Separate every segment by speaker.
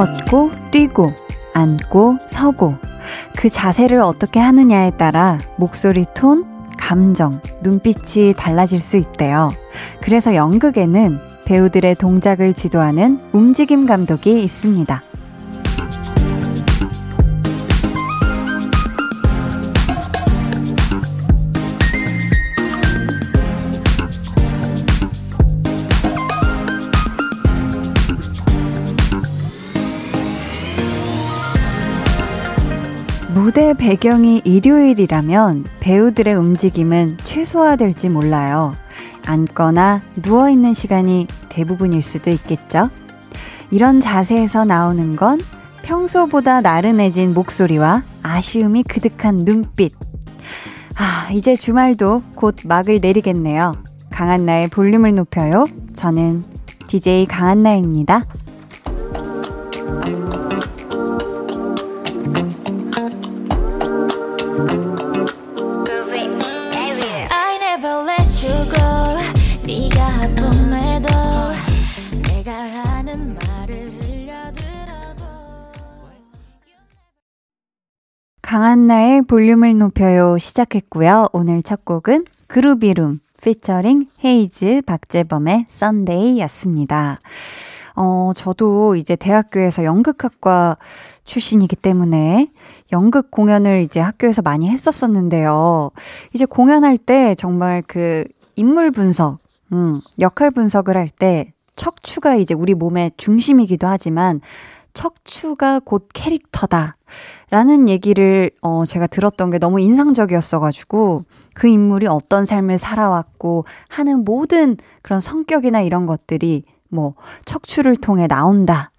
Speaker 1: 걷고 뛰고 앉고 서고 그 자세를 어떻게 하느냐에 따라 목소리 톤, 감정, 눈빛이 달라질 수 있대요. 그래서 연극에는 배우들의 동작을 지도하는 움직임 감독이 있습니다. 무대 배경이 일요일이라면 배우들의 움직임은 최소화될지 몰라요. 앉거나 누워있는 시간이 대부분일 수도 있겠죠? 이런 자세에서 나오는 건 평소보다 나른해진 목소리와 아쉬움이 그득한 눈빛. 아, 이제 주말도 곧 막을 내리겠네요. 강한나의 볼륨을 높여요. 저는 DJ 강한나입니다. 강한나의 볼륨을 높여요 시작했고요. 오늘 첫 곡은 그루비룸 피처링 헤이즈 박재범의 Sunday였습니다. 어, 저도 이제 대학교에서 연극학과 출신이기 때문에 연극 공연을 이제 학교에서 많이 했었었는데요. 이제 공연할 때 정말 그 인물 분석, 음, 역할 분석을 할 때 척추가 이제 우리 몸의 중심이기도 하지만 척추가 곧 캐릭터다. 라는 얘기를, 어, 제가 들었던 게 너무 인상적이었어가지고, 그 인물이 어떤 삶을 살아왔고, 하는 모든 그런 성격이나 이런 것들이 뭐, 척추를 통해 나온다.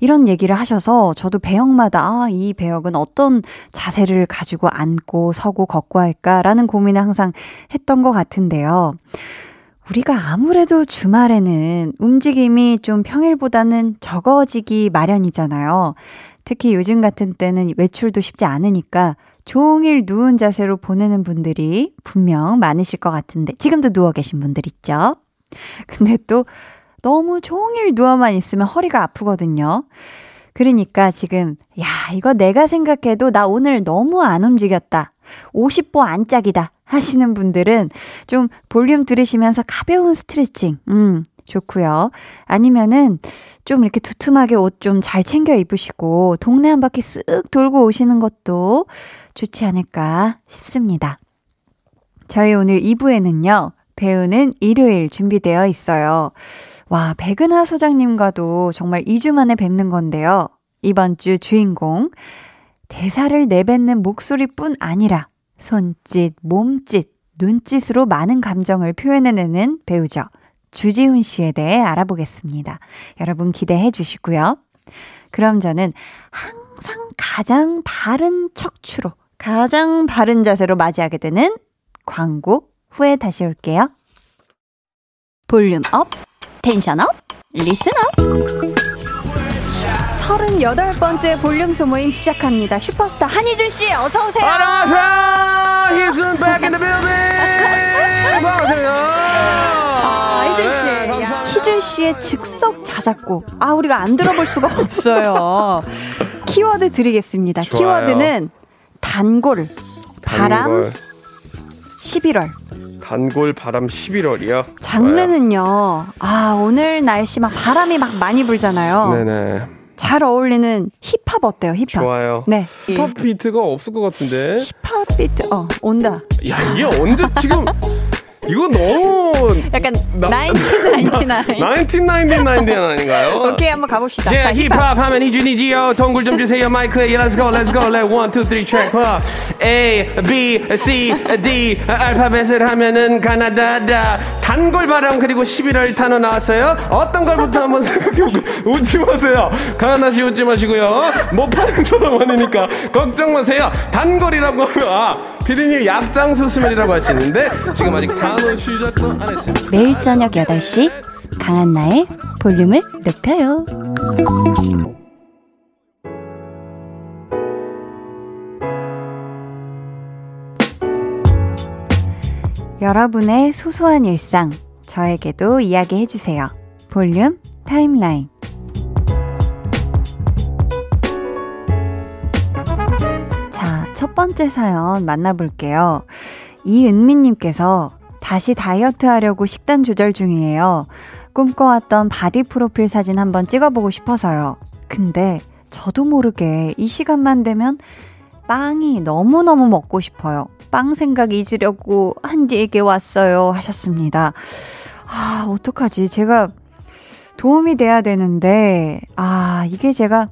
Speaker 1: 이런 얘기를 하셔서 저도 배역마다, 아, 이 배역은 어떤 자세를 가지고 앉고 서고 걷고 할까라는 고민을 항상 했던 것 같은데요. 우리가 아무래도 주말에는 움직임이 좀 평일보다는 적어지기 마련이잖아요. 특히 요즘 같은 때는 외출도 쉽지 않으니까 종일 누운 자세로 보내는 분들이 분명 많으실 것 같은데, 지금도 누워 계신 분들 있죠? 근데 또 너무 종일 누워만 있으면 허리가 아프거든요. 그러니까 지금, 야, 이거 내가 생각해도 나 오늘 너무 안 움직였다. 50보 안짝이다 하시는 분들은 좀 볼륨 들으시면서 가벼운 스트레칭, 음, 좋고요. 아니면은 좀 이렇게 두툼하게 옷 좀 잘 챙겨 입으시고 동네 한 바퀴 쓱 돌고 오시는 것도 좋지 않을까 싶습니다. 저희 오늘 2부에는요, 배우는 일요일 준비되어 있어요. 와, 백은하 소장님과도 정말 2주 만에 뵙는 건데요. 이번 주 주인공, 대사를 내뱉는 목소리뿐 아니라 손짓, 몸짓, 눈짓으로 많은 감정을 표현해내는 배우죠. 주지훈 씨에 대해 알아보겠습니다. 여러분 기대해 주시고요. 그럼 저는 항상 가장 바른 척추로, 가장 바른 자세로 맞이하게 되는 광고 후에 다시 올게요. Volume up, tension up, Listen up. 38번째 볼륨 소모임 시작합니다. 슈퍼스타 한희준 씨 어서 오세요.
Speaker 2: 안녕하세요. 희준 in the building. 반갑습니다.
Speaker 1: 아, 희준 씨. 네, 희준 씨의 즉석 자작곡. 아, 우리가 안 들어볼 수가 없어요. 키워드 드리겠습니다. 좋아요. 키워드는 단골, 바람, 단골. 11월.
Speaker 2: 단골 바람 11월이요?
Speaker 1: 장르는요. 아, 오늘 날씨 막 바람이 막 많이 불잖아요. 네네. 잘 어울리는 힙합 어때요? 힙합.
Speaker 2: 좋아요. 네. 힙합 비트가 없을 것 같은데.
Speaker 1: 힙합 비트 어 온다.
Speaker 2: 야 이게 언제 지금 이거 너무
Speaker 1: 약간 1999
Speaker 2: 1999 아닌가요?
Speaker 1: 오케이 한번 가봅시다.
Speaker 2: 자, 힙합 하면 이준이지요. 동굴 좀 주세요 마이크에 Let's go Let's go Let one two three track A B C D 알파벳을 하면은 가나다다 단골 바람 그리고 11월 단어 나왔어요. 어떤 걸부터 한번 생각해보고 웃지 마세요. 가나 씨 웃지 마시고요. 못 파는 사람 아니니까 걱정 마세요. 단골이라고 하면 아 피디님 약장수 스멜이라고 하시는데 지금 아직 다
Speaker 1: 매일 저녁 8시 강한나의 볼륨을 높여요. 여러분의 소소한 일상 저에게도 이야기해 주세요. 볼륨 타임라인 자, 첫 번째 사연 만나볼게요. 이은미님께서 다시 다이어트 하려고 식단 조절 중이에요. 꿈꿔왔던 바디 프로필 사진 한번 찍어보고 싶어서요. 근데 저도 모르게 이 시간만 되면 빵이 너무너무 먹고 싶어요. 빵 생각 잊으려고 한디에게 왔어요. 하셨습니다. 아, 어떡하지? 제가 도움이 돼야 되는데, 아, 이게 제가,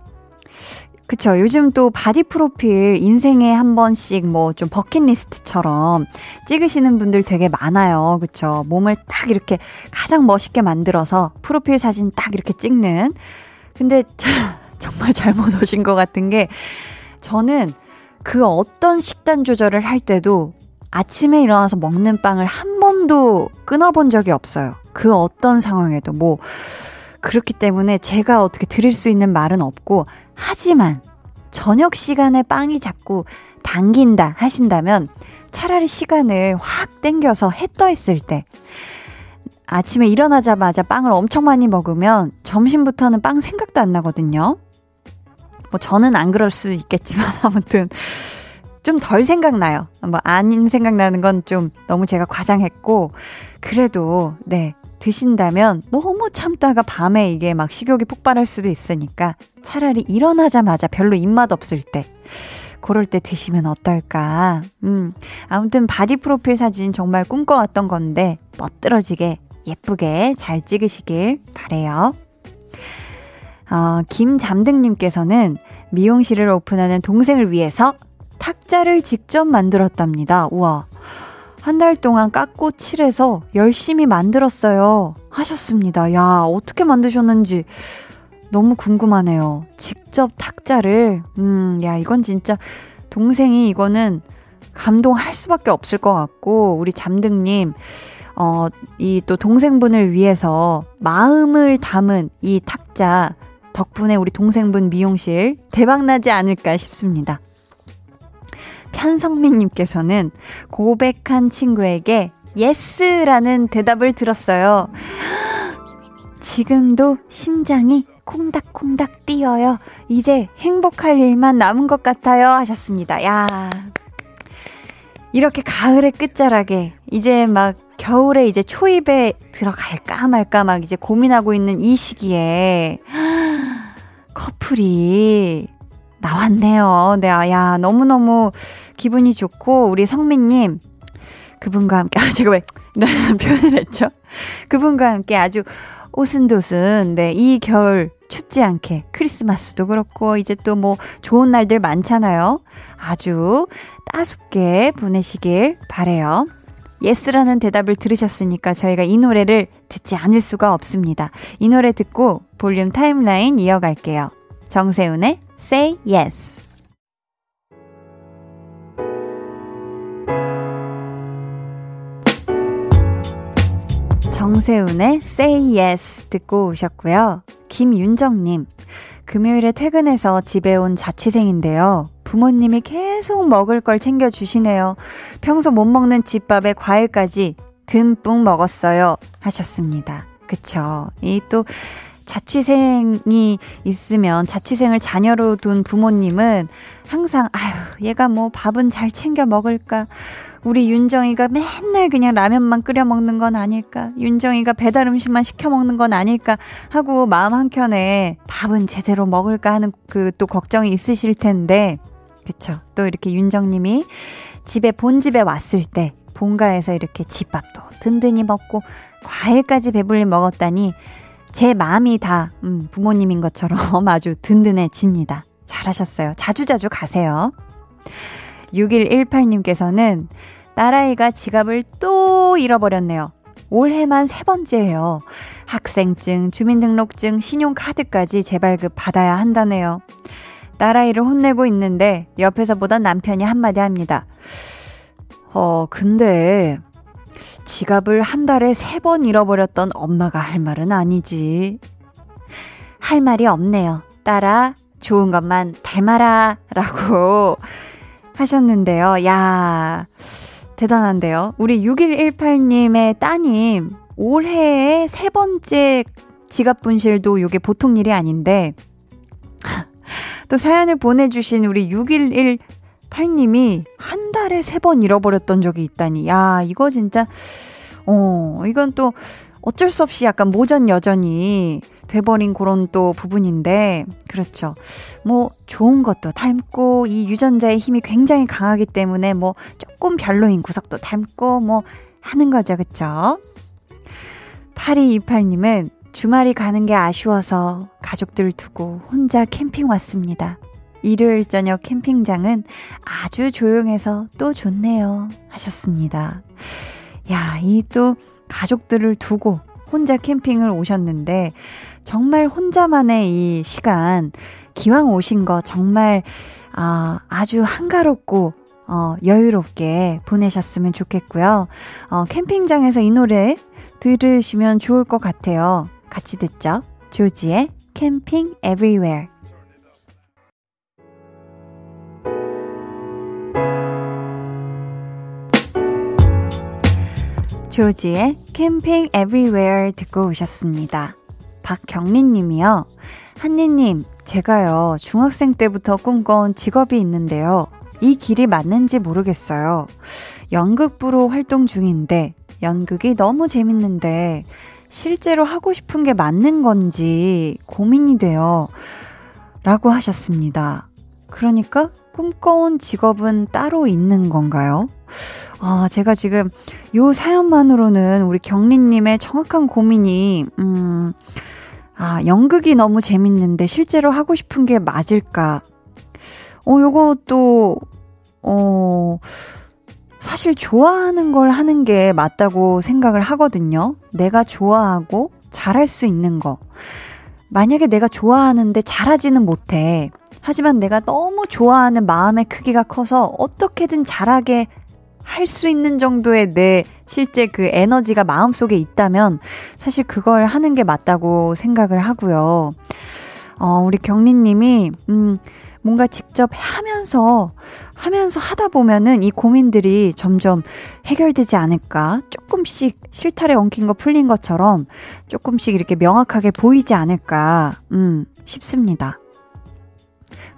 Speaker 1: 그쵸. 요즘 또 바디 프로필 인생에 한 번씩 뭐 좀 버킷리스트처럼 찍으시는 분들 되게 많아요. 그쵸. 몸을 딱 이렇게 가장 멋있게 만들어서 프로필 사진 딱 이렇게 찍는. 근데 정말 잘못 오신 것 같은 게 저는 그 어떤 식단 조절을 할 때도 아침에 일어나서 먹는 빵을 한 번도 끊어본 적이 없어요. 그 어떤 상황에도 뭐 그렇기 때문에 제가 어떻게 드릴 수 있는 말은 없고 하지만 저녁 시간에 빵이 자꾸 당긴다 하신다면 차라리 시간을 확 땡겨서 해 떠 있을 때 아침에 일어나자마자 빵을 엄청 많이 먹으면 점심부터는 빵 생각도 안 나거든요. 뭐 저는 안 그럴 수 있겠지만 아무튼 좀 덜 생각나요. 뭐 아닌 생각나는 건 좀 너무 제가 과장했고 그래도 네 드신다면 너무 참다가 밤에 이게 막 식욕이 폭발할 수도 있으니까 차라리 일어나자마자 별로 입맛 없을 때 그럴 때 드시면 어떨까. 음, 아무튼 바디 프로필 사진 정말 꿈꿔왔던 건데 멋들어지게 예쁘게 잘 찍으시길 바래요. 어, 김잠등님께서는 미용실을 오픈하는 동생을 위해서 탁자를 직접 만들었답니다. 우와. 한 달 동안 깎고 칠해서 열심히 만들었어요. 하셨습니다. 야, 어떻게 만드셨는지 너무 궁금하네요. 직접 탁자를, 음, 야, 이건 진짜 동생이 이거는 감동할 수밖에 없을 것 같고, 우리 잠등님, 어, 이 또 동생분을 위해서 마음을 담은 이 탁자 덕분에 우리 동생분 미용실 대박나지 않을까 싶습니다. 편성민님께서는 고백한 친구에게 yes라는 대답을 들었어요. 지금도 심장이 콩닥콩닥 뛰어요. 이제 행복할 일만 남은 것 같아요. 하셨습니다. 야. 이렇게 가을의 끝자락에 이제 막 겨울에 이제 초입에 들어갈까 말까 막 이제 고민하고 있는 이 시기에 커플이 나왔네요. 네, 아, 야, 너무너무 기분이 좋고, 우리 성민님, 그분과 함께, 아, 제가 왜 이런 표현을 했죠? 그분과 함께 아주 오순도순, 네, 이 겨울 춥지 않게 크리스마스도 그렇고, 이제 또 뭐 좋은 날들 많잖아요. 아주 따숩게 보내시길 바래요. Yes라는 대답을 들으셨으니까 저희가 이 노래를 듣지 않을 수가 없습니다. 이 노래 듣고 볼륨 타임라인 이어갈게요. 정세훈의 Say Yes. 정세훈의 Say Yes 듣고 오셨고요. 김윤정님, 금요일에 퇴근해서 집에 온 자취생인데요. 부모님이 계속 먹을 걸 챙겨주시네요. 평소 못 먹는 집밥에 과일까지 듬뿍 먹었어요. 하셨습니다. 그쵸. 이 또 자취생이 있으면 자취생을 자녀로 둔 부모님은 항상 아유 얘가 뭐 밥은 잘 챙겨 먹을까? 우리 윤정이가 맨날 그냥 라면만 끓여 먹는 건 아닐까? 윤정이가 배달 음식만 시켜 먹는 건 아닐까? 하고 마음 한켠에 밥은 제대로 먹을까? 하는 그 또 걱정이 있으실 텐데 그쵸? 또 이렇게 윤정님이 집에 본 집에 왔을 때 본가에서 이렇게 집밥도 든든히 먹고 과일까지 배불리 먹었다니 제 마음이 다 음, 부모님인 것처럼 아주 든든해집니다. 잘하셨어요. 자주자주 가세요. 6118님께서는 딸아이가 지갑을 또 잃어버렸네요. 올해만 세 번째예요. 학생증, 주민등록증, 신용카드까지 재발급 받아야 한다네요. 딸아이를 혼내고 있는데 옆에서 보던 남편이 한마디 합니다. 어, 근데 지갑을 한 달에 세 번 잃어버렸던 엄마가 할 말은 아니지. 할 말이 없네요. 딸아, 좋은 것만 닮아라. 라고 하셨는데요. 야, 대단한데요. 우리 6118님의 따님, 올해의 세 번째 지갑 분실도 이게 보통 일이 아닌데, 또 사연을 보내주신 우리 6118님이 한 달에 세 번 잃어버렸던 적이 있다니. 야, 이거 진짜, 어, 이건 또 어쩔 수 없이 약간 모전 여전히 돼버린 그런 또 부분인데, 그렇죠. 뭐, 좋은 것도 닮고, 이 유전자의 힘이 굉장히 강하기 때문에 뭐, 조금 별로인 구석도 닮고, 뭐, 하는 거죠. 그쵸? 8228님은 주말이 가는 게 아쉬워서 가족들 두고 혼자 캠핑 왔습니다. 일요일 저녁 캠핑장은 아주 조용해서 또 좋네요. 하셨습니다. 야, 이 또 가족들을 두고 혼자 캠핑을 오셨는데, 정말 혼자만의 이 시간, 기왕 오신 거 정말, 아, 아주 한가롭고, 어, 여유롭게 보내셨으면 좋겠고요. 어, 캠핑장에서 이 노래 들으시면 좋을 것 같아요. 같이 듣죠. 조지의 캠핑 에 조지의 캠핑 에브리웨어 듣고 오셨습니다. 박경린 님이요. 한니 님, 제가요, 중학생 때부터 꿈꿔온 직업이 있는데요. 이 길이 맞는지 모르겠어요. 연극부로 활동 중인데, 연극이 너무 재밌는데, 실제로 하고 싶은 게 맞는 건지 고민이 돼요. 라고 하셨습니다. 그러니까 꿈꿔온 직업은 따로 있는 건가요? 아, 제가 지금 요 사연만으로는 우리 경리님의 정확한 고민이, 음, 아, 연극이 너무 재밌는데 실제로 하고 싶은 게 맞을까? 어, 요것도, 어, 사실 좋아하는 걸 하는 게 맞다고 생각을 하거든요. 내가 좋아하고 잘할 수 있는 거. 만약에 내가 좋아하는데 잘하지는 못해. 하지만 내가 너무 좋아하는 마음의 크기가 커서 어떻게든 잘하게 할 수 있는 정도의 내 실제 그 에너지가 마음속에 있다면 사실 그걸 하는 게 맞다고 생각을 하고요. 어, 우리 경리님이, 음, 뭔가 직접 하면서 하면서 하다 보면은 이 고민들이 점점 해결되지 않을까? 조금씩 실타래 엉킨 거 풀린 것처럼 조금씩 이렇게 명확하게 보이지 않을까? 음, 싶습니다.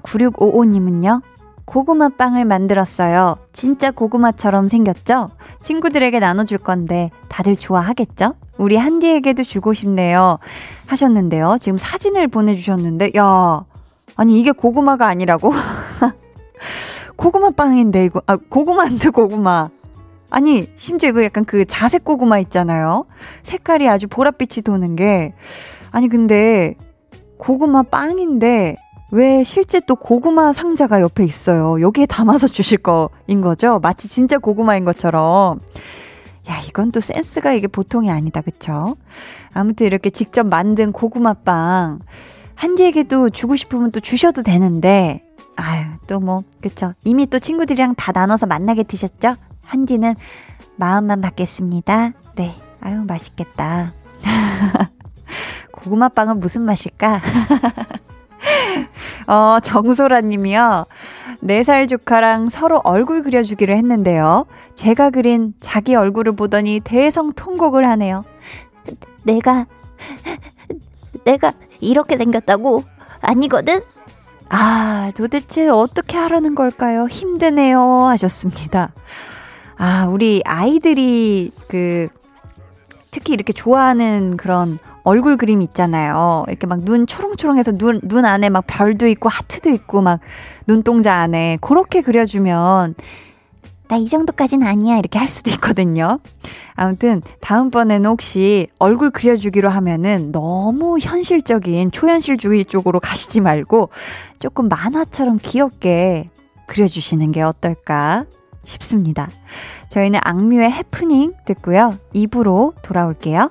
Speaker 1: 9655님은요? 고구마 빵을 만들었어요. 진짜 고구마처럼 생겼죠? 친구들에게 나눠줄 건데 다들 좋아하겠죠? 우리 한디에게도 주고 싶네요. 하셨는데요. 지금 사진을 보내주셨는데, 야, 아니, 이게 고구마가 아니라고? 고구마 빵인데, 이거. 아, 고구마인데, 고구마. 아니, 심지어 이거 약간 그 자색 고구마 있잖아요. 색깔이 아주 보랏빛이 도는 게. 아니, 근데, 고구마 빵인데, 왜 실제 또 고구마 상자가 옆에 있어요? 여기에 담아서 주실 거인 거죠? 마치 진짜 고구마인 것처럼. 야, 이건 또 센스가 이게 보통이 아니다, 그쵸? 아무튼 이렇게 직접 만든 고구마 빵. 한디에게도 주고 싶으면 또 주셔도 되는데, 아유, 또 뭐, 그쵸. 이미 또 친구들이랑 다 나눠서 만나게 드셨죠? 한디는 마음만 받겠습니다. 네. 아유, 맛있겠다. 고구마빵은 무슨 맛일까? 어, 정소라 님이요. 4살 조카랑 서로 얼굴 그려주기를 했는데요. 제가 그린 자기 얼굴을 보더니 대성통곡을 하네요.
Speaker 3: 내가, 내가 이렇게 생겼다고? 아니거든?
Speaker 1: 아, 도대체 어떻게 하라는 걸까요? 힘드네요. 하셨습니다. 아, 우리 아이들이 그, 특히 이렇게 좋아하는 그런 얼굴 그림 있잖아요. 이렇게 막 눈 초롱초롱해서 눈, 눈 안에 막 별도 있고 하트도 있고 막 눈동자 안에 그렇게 그려주면
Speaker 3: 나 이 정도까지는 아니야. 이렇게 할 수도 있거든요.
Speaker 1: 아무튼, 다음번에는 혹시 얼굴 그려주기로 하면은 너무 현실적인 초현실주의 쪽으로 가시지 말고 조금 만화처럼 귀엽게 그려주시는 게 어떨까 싶습니다. 저희는 악뮤의 해프닝 듣고요. 입으로 돌아올게요.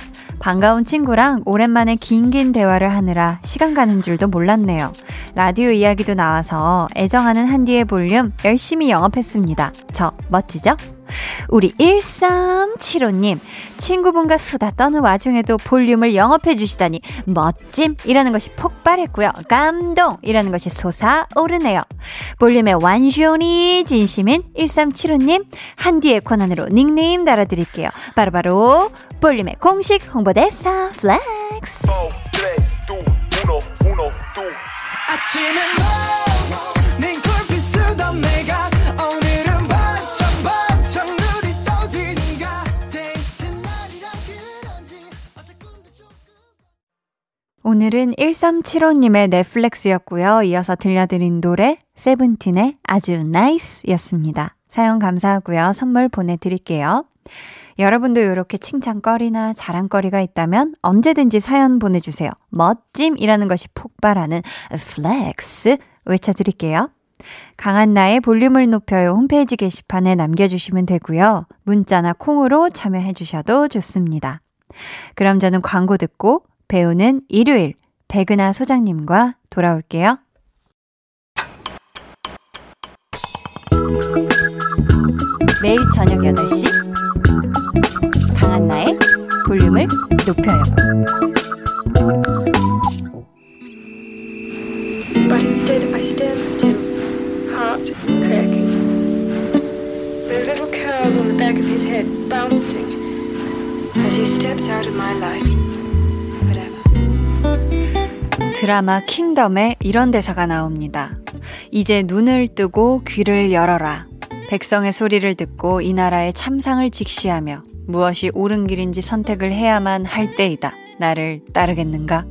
Speaker 1: 반가운 친구랑 오랜만에 긴긴 대화를 하느라 시간 가는 줄도 몰랐네요. 라디오 이야기도 나와서 애정하는 한디의 볼륨 열심히 영업했습니다. 저 멋지죠? 우리 1375님, 친구분과 수다 떠는 와중에도 볼륨을 영업해 주시다니 멋짐이라는 것이 폭발했고요. 감동이라는 것이 솟아오르네요. 볼륨의 완전히 진심인 1375님, 한디의 권한으로 닉네임 달아드릴게요. 바로바로 볼륨의 공식 홍보대사 Flex. 아침엔 오늘은 1375님의 네, flex였고요. 이어서 들려드린 노래 세븐틴의 아주 NICE 였습니다. 사연 감사하고요. 선물 보내드릴게요. 여러분도 이렇게 칭찬거리나 자랑거리가 있다면 언제든지 사연 보내주세요. 멋짐이라는 것이 폭발하는 flex 외쳐드릴게요. 강한나의 볼륨을 높여요 홈페이지 게시판에 남겨주시면 되고요. 문자나 콩으로 참여해주셔도 좋습니다. 그럼 저는 광고 듣고 배우는 일요일 백은하 소장님과 돌아올게요. 매일 저녁 8시 강한나의 볼륨을 높여요. But instead I stand still, heart cracking. Those little curls on the back of his head bouncing as he steps out of my life. 드라마 킹덤에 이런 대사가 나옵니다. 이제 눈을 뜨고 귀를 열어라. 백성의 소리를 듣고 이 나라의 참상을 직시하며 무엇이 옳은 길인지 선택을 해야만 할 때이다. 나를 따르겠는가?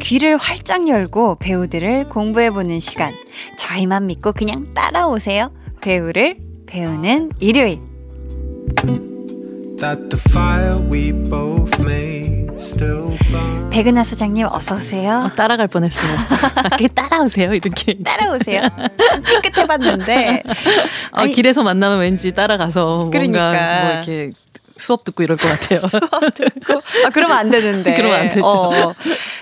Speaker 1: 귀를 활짝 열고 배우들을 공부해보는 시간. 저희만 믿고 그냥 따라오세요. 배우를 배우는 일요일. 백은하 소장님 어서 오세요.
Speaker 4: 어, 따라갈 뻔했어요. 따라오세요 이렇게.
Speaker 1: 따라오세요. 좀 찌끗해봤는데.
Speaker 4: 어, 길에서 만나면 왠지 따라가서 그러니까. 뭔가 뭐 이렇게 수업 듣고 이럴 것 같아요.
Speaker 1: 수업 듣고. 아, 그러면 안 되는데.
Speaker 4: 그러면 안 되죠. 어.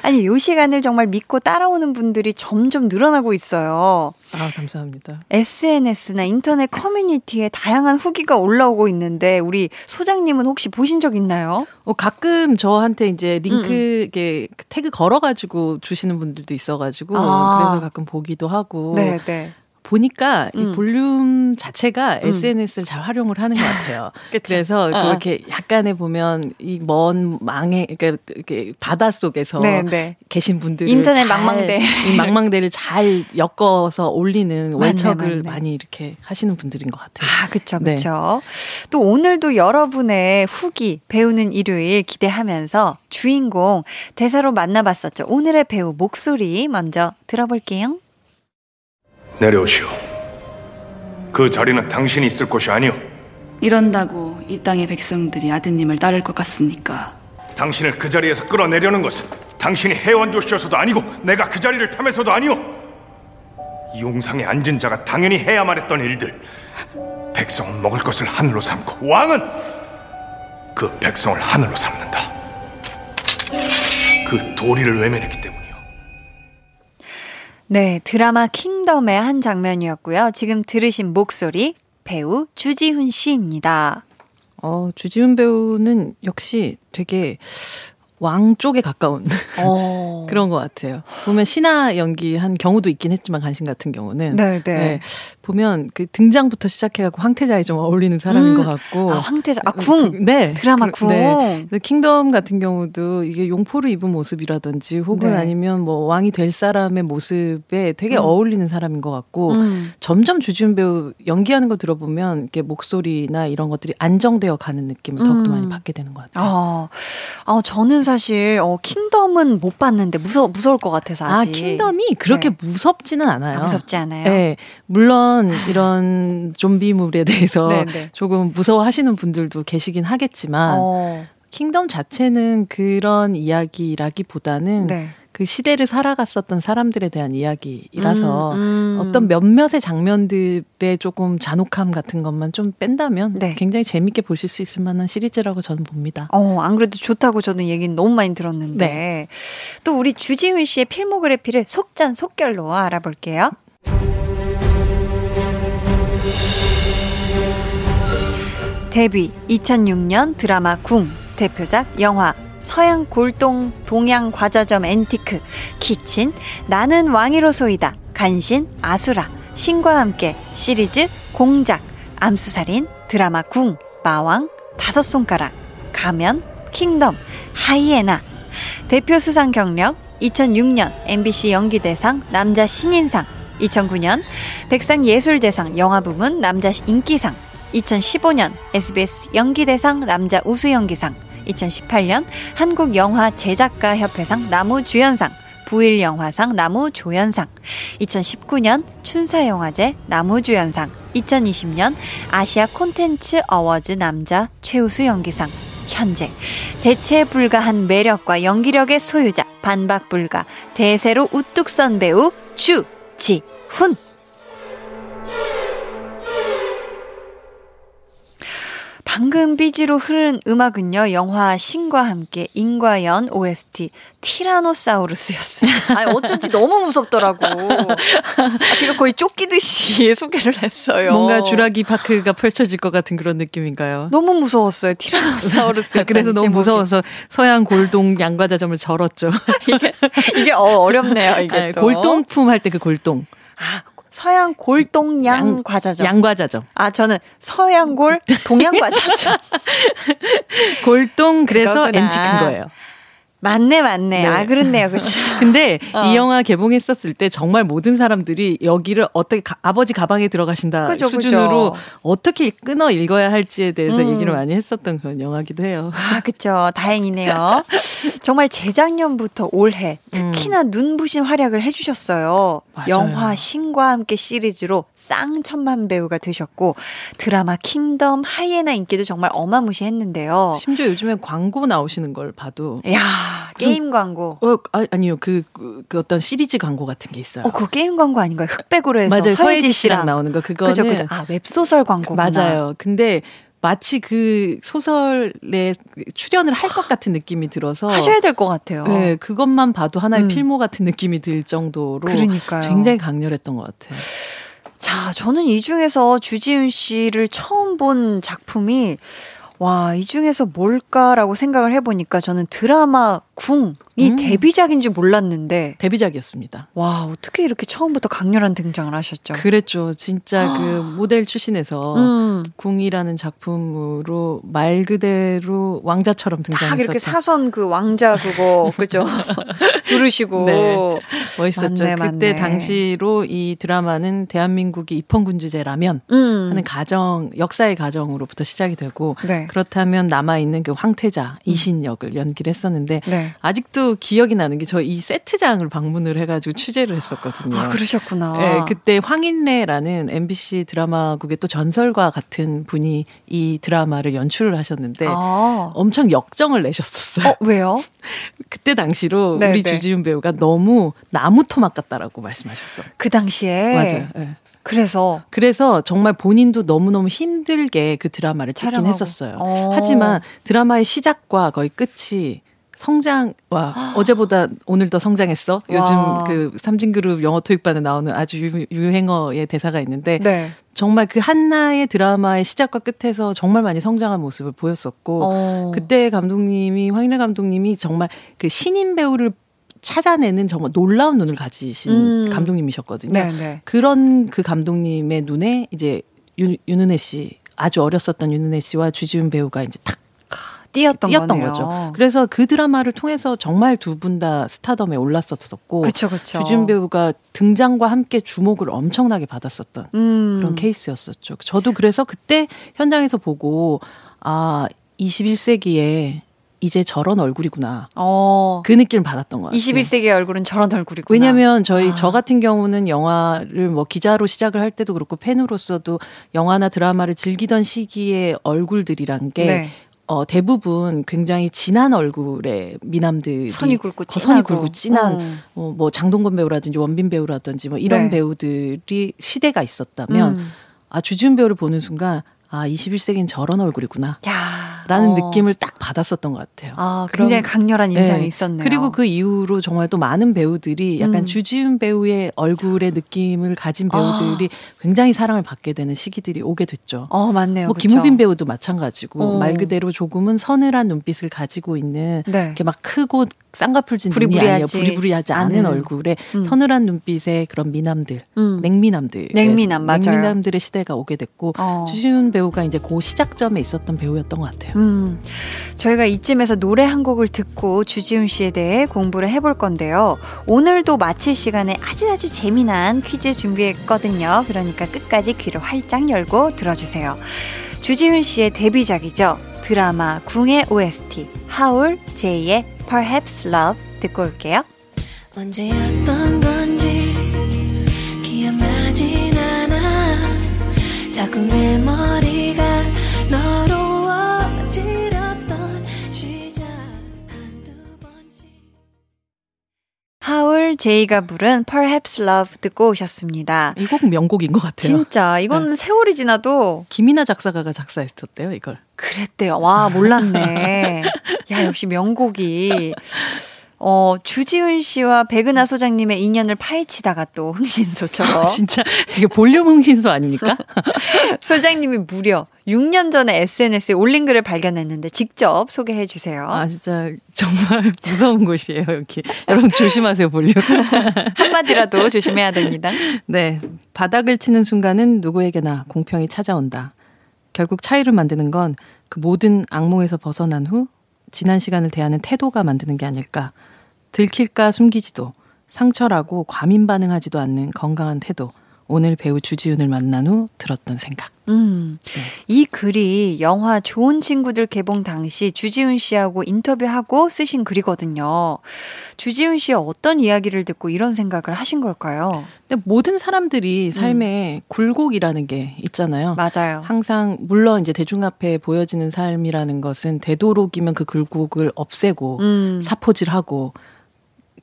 Speaker 1: 아니, 요 시간을 정말 믿고 따라오는 분들이 점점 늘어나고 있어요.
Speaker 4: 아, 감사합니다.
Speaker 1: SNS나 인터넷 커뮤니티에 다양한 후기가 올라오고 있는데, 우리 소장님은 혹시 보신 적 있나요?
Speaker 4: 어, 가끔 저한테 이제 링크, 게 태그 걸어 가지고 주시는 분들도 있어 가지고, 아. 그래서 가끔 보기도 하고.
Speaker 1: 네, 네.
Speaker 4: 보니까 음. 이 볼륨 자체가 음. SNS를 잘 활용을 하는 것 같아요. 그래서 어. 그렇게 약간의 보면 이 먼 망에 그러니까 이렇게 바다 속에서 네, 네. 계신 분들
Speaker 1: 인터넷 망망대
Speaker 4: 망망대를 잘 엮어서 올리는 월척을 많이 이렇게 하시는 분들인 것 같아요.
Speaker 1: 아, 그렇죠, 그렇죠. 네. 또 오늘도 여러분의 후기 배우는 일요일 기대하면서 주인공 대사로 만나봤었죠. 오늘의 배우 목소리 먼저 들어볼게요.
Speaker 5: 내려오시오. 그 자리는 당신이 있을 곳이 아니오.
Speaker 6: 이런다고 이 땅의 백성들이 아드님을 따를 것 같습니까?
Speaker 5: 당신을 그 자리에서 끌어내려는 것은 당신이 해완조시여서도 아니고 내가 그 자리를 탐해서도 아니오. 용상에 앉은 자가 당연히 해야만 했던 일들. 백성은 먹을 것을 하늘로 삼고 왕은 그 백성을 하늘로 삼는다. 그 도리를 외면했기 때문에.
Speaker 1: 네, 드라마 킹덤의 한 장면이었고요. 지금 들으신 목소리 배우 주지훈 씨입니다.
Speaker 4: 어, 주지훈 배우는 역시 되게 왕 쪽에 가까운 어. 그런 것 같아요. 보면 신화 연기한 경우도 있긴 했지만 간신 같은 경우는
Speaker 1: 네, 네. 네.
Speaker 4: 보면 그 등장부터 시작해갖고 황태자에 좀 어울리는 사람인 음. 것 같고
Speaker 1: 아, 황태자 아 궁.
Speaker 4: 네
Speaker 1: 드라마 궁. 네.
Speaker 4: 킹덤 같은 경우도 이게 용포를 입은 모습이라든지 혹은 네. 아니면 뭐 왕이 될 사람의 모습에 되게 음. 어울리는 사람인 것 같고 음. 점점 주준 배우 연기하는 거 들어보면 이렇게 목소리나 이런 것들이 안정되어 가는 느낌을 더욱더 음. 많이 받게 되는 것 같아요.
Speaker 1: 아, 아 저는 사실 어, 킹덤은 못 봤는데 무서 무서울 것 같아서 아, 아직.
Speaker 4: 아 킹덤이 그렇게 네. 무섭지는 않아요.
Speaker 1: 아, 무섭지 않아요.
Speaker 4: 네, 물론 이런 좀비물에 대해서 네, 네. 조금 무서워하시는 분들도 계시긴 하겠지만 어. 킹덤 자체는 그런 이야기라기보다는. 네. 그 시대를 살아갔었던 사람들에 대한 이야기라서 음, 음. 어떤 몇몇의 장면들의 조금 잔혹함 같은 것만 좀 뺀다면 네. 굉장히 재밌게 보실 수 있을 만한 시리즈라고 저는 봅니다.
Speaker 1: 어, 안 그래도 좋다고 저는 얘기는 너무 많이 들었는데 네. 또 우리 주지훈 씨의 필모그래피를 속잔속결로 알아볼게요. 데뷔 2006년 드라마 궁 대표작 영화 서양 골동 동양 과자점 앤티크, 키친, 나는 왕이로소이다, 간신, 아수라, 신과 함께 시리즈 공작, 암수살인, 드라마 궁, 마왕, 다섯 손가락, 가면, 킹덤, 하이에나. 대표 수상 경력 2006년 MBC 연기대상 남자 신인상, 2009년 백상예술대상 영화부문 남자 인기상, 2015년 SBS 연기대상 남자 우수연기상, 2018년 한국영화 제작가 협회상 나무주연상, 부일영화상 나무조연상, 2019년 춘사영화제 나무주연상, 2020년 아시아 콘텐츠 어워즈 남자 최우수 연기상, 현재 대체 불가한 매력과 연기력의 소유자 반박 불가 대세로 우뚝 선 배우 주지훈 방금 삐지로 흐른 음악은요, 영화 신과 함께 인과연 OST 티라노사우루스였어요. 아니, 어쩐지 너무 무섭더라고. 아, 제가 거의 쫓기듯이 소개를 했어요.
Speaker 4: 뭔가 주라기 파크가 펼쳐질 것 같은 그런 느낌인가요?
Speaker 1: 너무 무서웠어요. 티라노사우루스.
Speaker 4: 아, 그래서 너무 무서워서 서양 골동 양과자점을 절었죠.
Speaker 1: 이게, 이게 어, 렵네요 이게. 아,
Speaker 4: 골동품 할 때 그 골동.
Speaker 1: 아, 서양 골 동양 양, 과자죠.
Speaker 4: 양 과자죠.
Speaker 1: 아, 저는 서양 골 동양 과자죠.
Speaker 4: 골동 그래서 엔티크인 거예요.
Speaker 1: 맞네, 맞네. 네. 아, 그렇네요. 그렇죠.
Speaker 4: 근데 어. 이 영화 개봉했었을 때 정말 모든 사람들이 여기를 어떻게 가, 아버지 가방에 들어가신다 그죠, 수준으로 그죠. 어떻게 끊어 읽어야 할지에 대해서 음. 얘기를 많이 했었던 그런 영화기도 해요.
Speaker 1: 아, 그렇죠. 다행이네요. 정말 재작년부터 올해 특히나 음. 눈부신 활약을 해 주셨어요. 맞아요. 영화 신과 함께 시리즈로 쌍천만 배우가 되셨고 드라마 킹덤 하이에나 인기도 정말 어마무시했는데요.
Speaker 4: 심지어 요즘에 광고 나오시는 걸 봐도
Speaker 1: 야 게임 광고.
Speaker 4: 어, 아, 아니요. 그, 그, 그, 어떤 시리즈 광고 같은 게 있어요.
Speaker 1: 어, 그 게임 광고 아닌가요? 흑백으로 해서.
Speaker 4: 맞아요. 서예지 씨랑 나오는 거. 그거는. 그죠, 그죠.
Speaker 1: 아, 웹소설 광고.
Speaker 4: 맞아요. 근데 마치 그 소설에 출연을 할 것 같은 느낌이 들어서
Speaker 1: 하셔야 될 것 같아요.
Speaker 4: 네, 그것만 봐도 하나의 음. 필모 같은 느낌이 들 정도로 그러니까요. 굉장히 강렬했던 것 같아요.
Speaker 1: 자, 저는 이 중에서 주지훈 씨를 처음 본 작품이 와, 이 중에서 뭘까라고 생각을 해보니까 저는 드라마 궁이 음. 데뷔작인 줄 몰랐는데.
Speaker 4: 데뷔작이었습니다.
Speaker 1: 와, 어떻게 이렇게 처음부터 강렬한 등장을 하셨죠?
Speaker 4: 그랬죠. 진짜 그 모델 출신에서 음. 궁이라는 작품으로 말 그대로 왕자처럼 등장했었죠.
Speaker 1: 이렇게 사선 그 왕자 그거, 그죠? 두르시고. 네.
Speaker 4: 멋있었죠. 맞네, 그때 맞네. 당시로 이 드라마는 대한민국이 입헌군주제라면 음. 하는 가정, 역사의 가정으로부터 시작이 되고. 네. 그렇다면 남아 있는 그 황태자 이신 역을 연기를 했었는데 네. 아직도 기억이 나는 게 저 이 세트장을 방문을 해가지고 취재를 했었거든요.
Speaker 1: 아 그러셨구나.
Speaker 4: 네, 그때 황인래라는 MBC 드라마국의 또 전설과 같은 분이 이 드라마를 연출을 하셨는데 아. 엄청 역정을 내셨었어요.
Speaker 1: 어, 왜요?
Speaker 4: 그때 당시로 네, 우리 네. 주지훈 배우가 너무 나무 토막 같다라고 말씀하셨어요.
Speaker 1: 그 당시에
Speaker 4: 맞아요. 네.
Speaker 1: 그래서
Speaker 4: 그래서 정말 본인도 너무너무 힘들게 그 드라마를 찍긴 촬영하고. 했었어요. 어. 하지만 드라마의 시작과 거의 끝이 성장 와 어제보다 오늘 더 성장했어. 요즘 와. 그 삼진그룹 영어 토익반에 나오는 아주 유, 행어의 대사가 있는데 네. 정말 그 한나의 드라마의 시작과 끝에서 정말 많이 성장한 모습을 보였었고 어. 그때 감독님이 황인래 감독님이 정말 그 신인 배우를 찾아내는 정말 놀라운 눈을 가지신 음. 감독님이셨거든요. 네네. 네. 그런 그 감독님의 눈에 이제 윤, 윤은혜 씨 아주 어렸었던 윤은혜 씨와 주지훈 배우가 이제 탁
Speaker 1: 띄었던,
Speaker 4: 띄었던 거죠. 그래서 그 드라마를 통해서 정말 두 분 다 스타덤에 올랐었었고 그쵸, 그쵸. 주준 배우가 등장과 함께 주목을 엄청나게 받았었던 음. 그런 케이스였었죠. 저도 그래서 그때 현장에서 보고 아 21세기에 이제 저런 얼굴이구나. 어. 그 느낌을 받았던 것 같아요.
Speaker 1: 21세기의 얼굴은 저런 얼굴이구나.
Speaker 4: 왜냐면 저희 아. 저 같은 경우는 영화를 뭐 기자로 시작을 할 때도 그렇고 팬으로서도 영화나 드라마를 즐기던 시기의 얼굴들이란 게 네. 어, 대부분 굉장히 진한 얼굴의 미남들이
Speaker 1: 선이 굵고
Speaker 4: 진하고. 선이 굵고 진한 어. 어, 뭐 장동건 배우라든지 원빈 배우라든지 뭐 이런 네. 배우들이 시대가 있었다면 음. 아 주지훈 배우를 보는 순간 아 21세기는 저런 얼굴이구나. 야. 라는 어. 느낌을 딱 받았었던 것 같아요.
Speaker 1: 아, 굉장히 강렬한 인상이 네. 있었네요.
Speaker 4: 그리고 그 이후로 정말 또 많은 배우들이 약간 음. 주지훈 배우의 얼굴의 느낌을 가진 배우들이 아. 굉장히 사랑을 받게 되는 시기들이 오게 됐죠.
Speaker 1: 어, 맞네요.
Speaker 4: 뭐 김우빈 배우도 마찬가지고 어. 말 그대로 조금은 서늘한 눈빛을 가지고 있는 네. 이렇게 막 크고 쌍꺼풀진 눈이 아니에요. 부리부리하지 않은, 않은 얼굴에 음. 서늘한 눈빛의 그런 미남들, 음. 냉미남들,
Speaker 1: 냉미남 맞아요.
Speaker 4: 냉미남들의 시대가 오게 됐고 어. 주지훈 배우가 이제 그 시작점에 있었던 배우였던 것 같아요.
Speaker 1: 음, 저희가 이쯤에서 노래 한 곡을 듣고 주지훈 씨에 대해 공부를 해볼 건데요. 오늘도 마칠 시간에 아주 아주 재미난 퀴즈 준비했거든요. 그러니까 끝까지 귀를 활짝 열고 들어주세요. 주지훈 씨의 데뷔작이죠. 드라마 궁의 OST 하울 제이의 Perhaps Love 듣고 올게요. 언제였던 건지 기억나진 않아 자꾸 내 머리 하울 제이가 부른 Perhaps Love 듣고 오셨습니다.
Speaker 4: 이 곡 명곡인 것 같아요.
Speaker 1: 진짜 이건 네. 세월이 지나도
Speaker 4: 김이나 작사가가 작사했었대요 이걸.
Speaker 1: 그랬대요. 와 몰랐네. 야 역시 명곡이. 어, 주지훈 씨와 백은하 소장님의 인연을 파헤치다가 또 흥신소처럼.
Speaker 4: 진짜 이게 볼륨 흥신소 아닙니까?
Speaker 1: 소장님이 무려 6년 전에 SNS에 올린 글을 발견했는데 직접 소개해 주세요.
Speaker 4: 아, 진짜 정말 무서운 곳이에요, 여기. 여러분 조심하세요, 볼륨.
Speaker 1: 한마디라도 조심해야 됩니다.
Speaker 4: 네. 바닥을 치는 순간은 누구에게나 공평이 찾아온다. 결국 차이를 만드는 건 그 모든 악몽에서 벗어난 후 지난 시간을 대하는 태도가 만드는 게 아닐까. 들킬까 숨기지도 상처라고 과민 반응하지도 않는 건강한 태도. 오늘 배우 주지훈을 만난 후 들었던 생각. 음,
Speaker 1: 네. 이 글이 영화 좋은 친구들 개봉 당시 주지훈 씨하고 인터뷰하고 쓰신 글이거든요. 주지훈 씨의 어떤 이야기를 듣고 이런 생각을 하신 걸까요?
Speaker 4: 근데 모든 사람들이 삶에 음. 굴곡이라는 게 있잖아요.
Speaker 1: 맞아요.
Speaker 4: 항상 물론 이제 대중 앞에 보여지는 삶이라는 것은 되도록이면 그 굴곡을 없애고 음. 사포질하고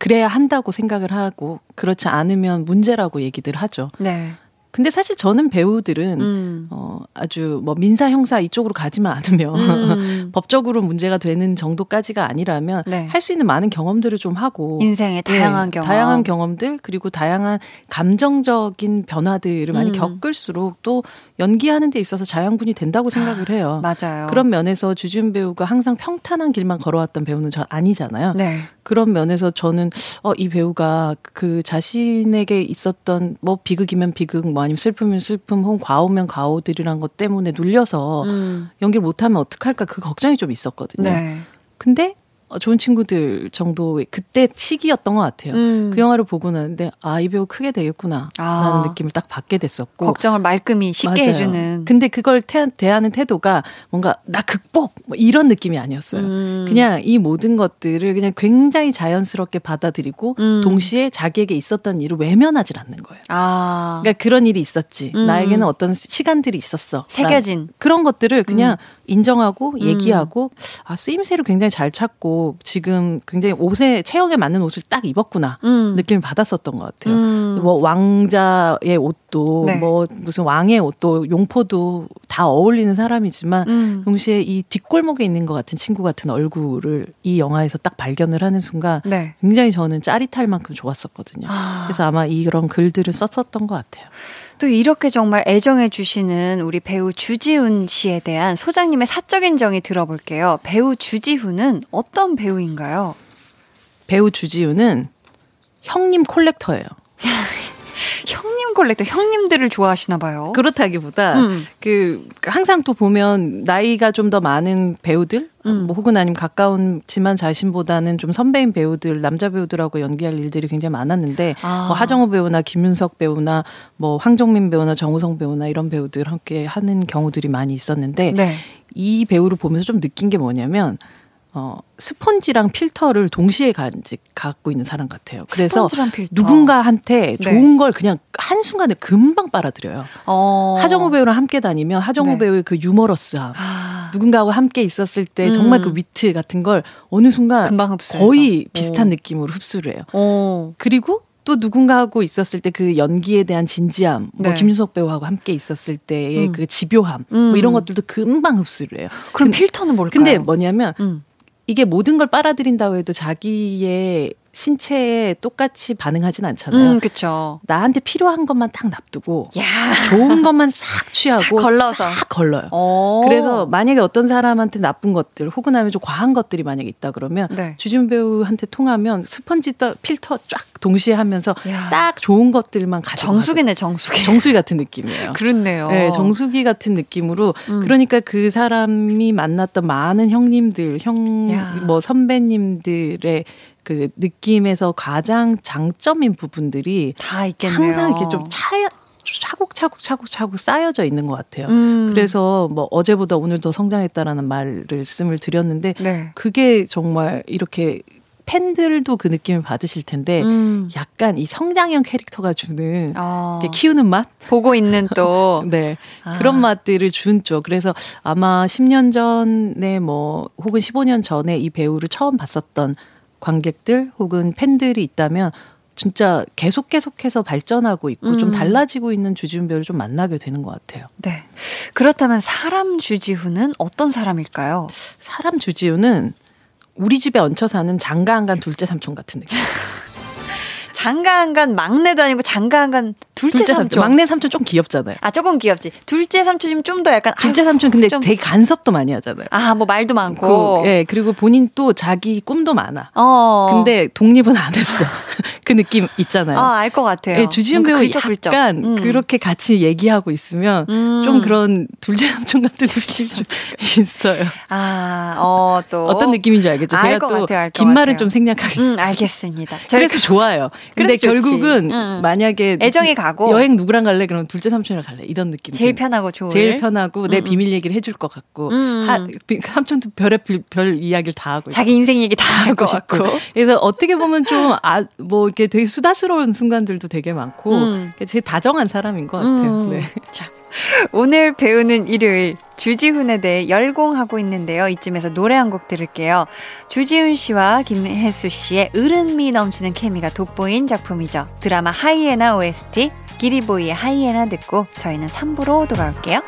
Speaker 4: 그래야 한다고 생각을 하고 그렇지 않으면 문제라고 얘기들 하죠. 네. 근데 사실 저는 배우들은 음. 어 아주 뭐 민사 형사 이쪽으로 가지만 않으면 음. 법적으로 문제가 되는 정도까지가 아니라면 네. 할수 있는 많은 경험들을 좀 하고
Speaker 1: 인생의 다양한 네, 경험
Speaker 4: 다양한 경험들 그리고 다양한 감정적인 변화들을 많이 음. 겪을수록 또 연기하는 데 있어서 자양분이 된다고 생각을 해요.
Speaker 1: 맞아요.
Speaker 4: 그런 면에서 주준 배우가 항상 평탄한 길만 걸어왔던 배우는 저 아니잖아요. 네. 그런 면에서 저는 어 이 배우가 그 자신에게 있었던 뭐 비극이면 비극 뭐 아니면 슬픔이면 슬픔 혹은 과오면 과오들이란 것 때문에 눌려서 음. 연기를 못하면 어떡할까 그 걱정이 좀 있었거든요. 네. 근데 어, 좋은 친구들 정도의 그때 시기였던 것 같아요. 음. 그 영화를 보고 나는데 아 이 배우 크게 되겠구나 아. 라는 느낌을 딱 받게 됐었고
Speaker 1: 걱정을 말끔히 쉽게 맞아요. 해주는.
Speaker 4: 근데 그걸 태, 대하는 태도가 뭔가 나 극복 뭐 이런 느낌이 아니었어요. 음. 그냥 이 모든 것들을 그냥 굉장히 자연스럽게 받아들이고 음. 동시에 자기에게 있었던 일을 외면하지 않는 거예요. 아. 그러니까 그런 일이 있었지. 음. 나에게는 어떤 시간들이 있었어.
Speaker 1: 새겨진
Speaker 4: 그런 것들을 그냥 음. 인정하고 음. 얘기하고 아 쓰임새를 굉장히 잘 찾고 지금 굉장히 옷에 체형에 맞는 옷을 딱 입었구나 음. 느낌을 받았었던 것 같아요. 음. 뭐 왕자의 옷도 네. 뭐 무슨 왕의 옷도 용포도 다 어울리는 사람이지만 음. 동시에 이 뒷골목에 있는 것 같은 친구 같은 얼굴을 이 영화에서 딱 발견을 하는 순간 네. 굉장히 저는 짜릿할 만큼 좋았었거든요. 아. 그래서 아마 이런 글들을 썼었던 것 같아요.
Speaker 1: 또 이렇게 정말 애정해 주시는 우리 배우 주지훈 씨에 대한 소장님의 사적인 정의 들어볼게요. 배우 주지훈은 어떤 배우인가요?
Speaker 4: 배우 주지훈은 형님 콜렉터예요.
Speaker 1: 형님 콜렉터, 형님들을 좋아하시나 봐요.
Speaker 4: 그렇다기보다 음. 그 항상 또 보면 나이가 좀 더 많은 배우들, 음. 뭐 혹은 아니면 가까운 지만 자신보다는 좀 선배인 배우들, 남자 배우들하고 연기할 일들이 굉장히 많았는데 아. 뭐 하정우 배우나 김윤석 배우나 뭐 황정민 배우나 정우성 배우나 이런 배우들 함께 하는 경우들이 많이 있었는데 네. 이 배우를 보면서 좀 느낀 게 뭐냐면 어, 스펀지랑 필터를 동시에 간직 갖고 있는 사람 같아요. 그래서 누군가한테 네. 좋은 네. 걸 그냥 한 순간에 금방 빨아들여요. 어. 하정우 배우랑 함께 다니면 하정우 네. 배우의 그 유머러스함, 아. 누군가하고 함께 있었을 때 음. 정말 그 위트 같은 걸 어느 순간 거의 비슷한 오. 느낌으로 흡수를 해요. 오. 그리고 또 누군가하고 있었을 때 그 연기에 대한 진지함, 뭐 네. 뭐 김준석 배우하고 함께 있었을 때의 음. 그 집요함, 음. 뭐 이런 것들도 금방 흡수를 해요.
Speaker 1: 그럼 근데, 필터는 뭘까요?
Speaker 4: 근데 뭐냐면 음. 이게 모든 걸 빨아들인다고 해도 자기의 신체에 똑같이 반응하진 않잖아요.
Speaker 1: 음, 그렇죠.
Speaker 4: 나한테 필요한 것만 딱 납두고 야. 좋은 것만 싹 취하고 싹 걸러서 싹 걸러요. 오. 그래서 만약에 어떤 사람한테 나쁜 것들 혹은 하면 좀 과한 것들이 만약에 있다 그러면 네. 주준 배우한테 통하면 스펀지 떠, 필터 쫙 동시에 하면서 야. 딱 좋은 것들만 가져
Speaker 1: 정수기네 정수기.
Speaker 4: 정수기 같은 느낌이에요.
Speaker 1: 그렇네요.
Speaker 4: 네, 정수기 같은 느낌으로 음. 그러니까 그 사람이 만났던 많은 형님들, 형 뭐 선배님들의 그 느낌에서 가장 장점인 부분들이
Speaker 1: 다 있겠네요.
Speaker 4: 항상 이렇게 좀 차야 차곡차곡 차곡차곡 쌓여져 있는 것 같아요. 음. 그래서 뭐 어제보다 오늘 더 성장했다라는 말씀을 드렸는데 네. 그게 정말 이렇게 팬들도 그 느낌을 받으실 텐데 음. 약간 이 성장형 캐릭터가 주는 어. 키우는 맛
Speaker 1: 보고 있는 또
Speaker 4: 네. 아. 그런 맛들을 준 쪽. 그래서 아마 10년 전에 뭐 혹은 15년 전에 이 배우를 처음 봤었던 관객들 혹은 팬들이 있다면 진짜 계속 계속해서 발전하고 있고 음. 좀 달라지고 있는 주지훈 배우를 좀 만나게 되는 것 같아요.
Speaker 1: 네. 그렇다면 사람 주지훈은 어떤 사람일까요?
Speaker 4: 사람 주지훈은 우리 집에 얹혀 사는 장가 안 간 둘째 삼촌 같은 느낌.
Speaker 1: 장가한간 막내도 아니고 장가한간 둘째, 둘째 삼촌. 삼촌.
Speaker 4: 막내 삼촌 좀 귀엽잖아요.
Speaker 1: 아 조금 귀엽지. 둘째 삼촌이면 좀 더 약간
Speaker 4: 둘째 삼촌 근데 좀... 되게 간섭도 많이 하잖아요.
Speaker 1: 아 뭐 말도 많고.
Speaker 4: 그, 예 그리고 본인 또 자기 꿈도 많아. 어. 근데 독립은 안 했어. 그 느낌 있잖아요.
Speaker 1: 아 알 것 같아요.
Speaker 4: 예, 주지훈 배우 약간 음. 그렇게 같이 얘기하고 있으면 음. 좀 그런 둘째 삼촌 같은 느낌이 좀 있어요.
Speaker 1: 아 어 또
Speaker 4: 어떤 느낌인지 알겠죠? 제가 또 긴 말을 좀 생략하겠습니다.
Speaker 1: 음, 알겠습니다.
Speaker 4: 그래서 좋아요. 근데 결국은 응. 만약에
Speaker 1: 애정이 가고
Speaker 4: 여행 누구랑 갈래? 그럼 둘째 삼촌이랑 갈래. 이런 느낌.
Speaker 1: 제일 편하고 좋은.
Speaker 4: 제일 편하고 내 음. 비밀 얘기를 해줄 것 같고 음. 하, 삼촌도 별의 별, 별 이야기를 다 하고
Speaker 1: 자기 인생 얘기 다 하고 싶고.
Speaker 4: 그래서 어떻게 보면 좀아뭐 이렇게 되게 수다스러운 순간들도 되게 많고 음. 되게 다정한 사람인 것 같아요. 음. 네.
Speaker 1: 자. 오늘 배우는 일요일 주지훈에 대해 열공하고 있는데요. 이쯤에서 노래 한 곡 들을게요. 주지훈 씨와 김혜수 씨의 으른미 넘치는 케미가 돋보인 작품이죠. 드라마 하이에나 OST 기리보이의 하이에나 듣고 저희는 3부로 돌아올게요.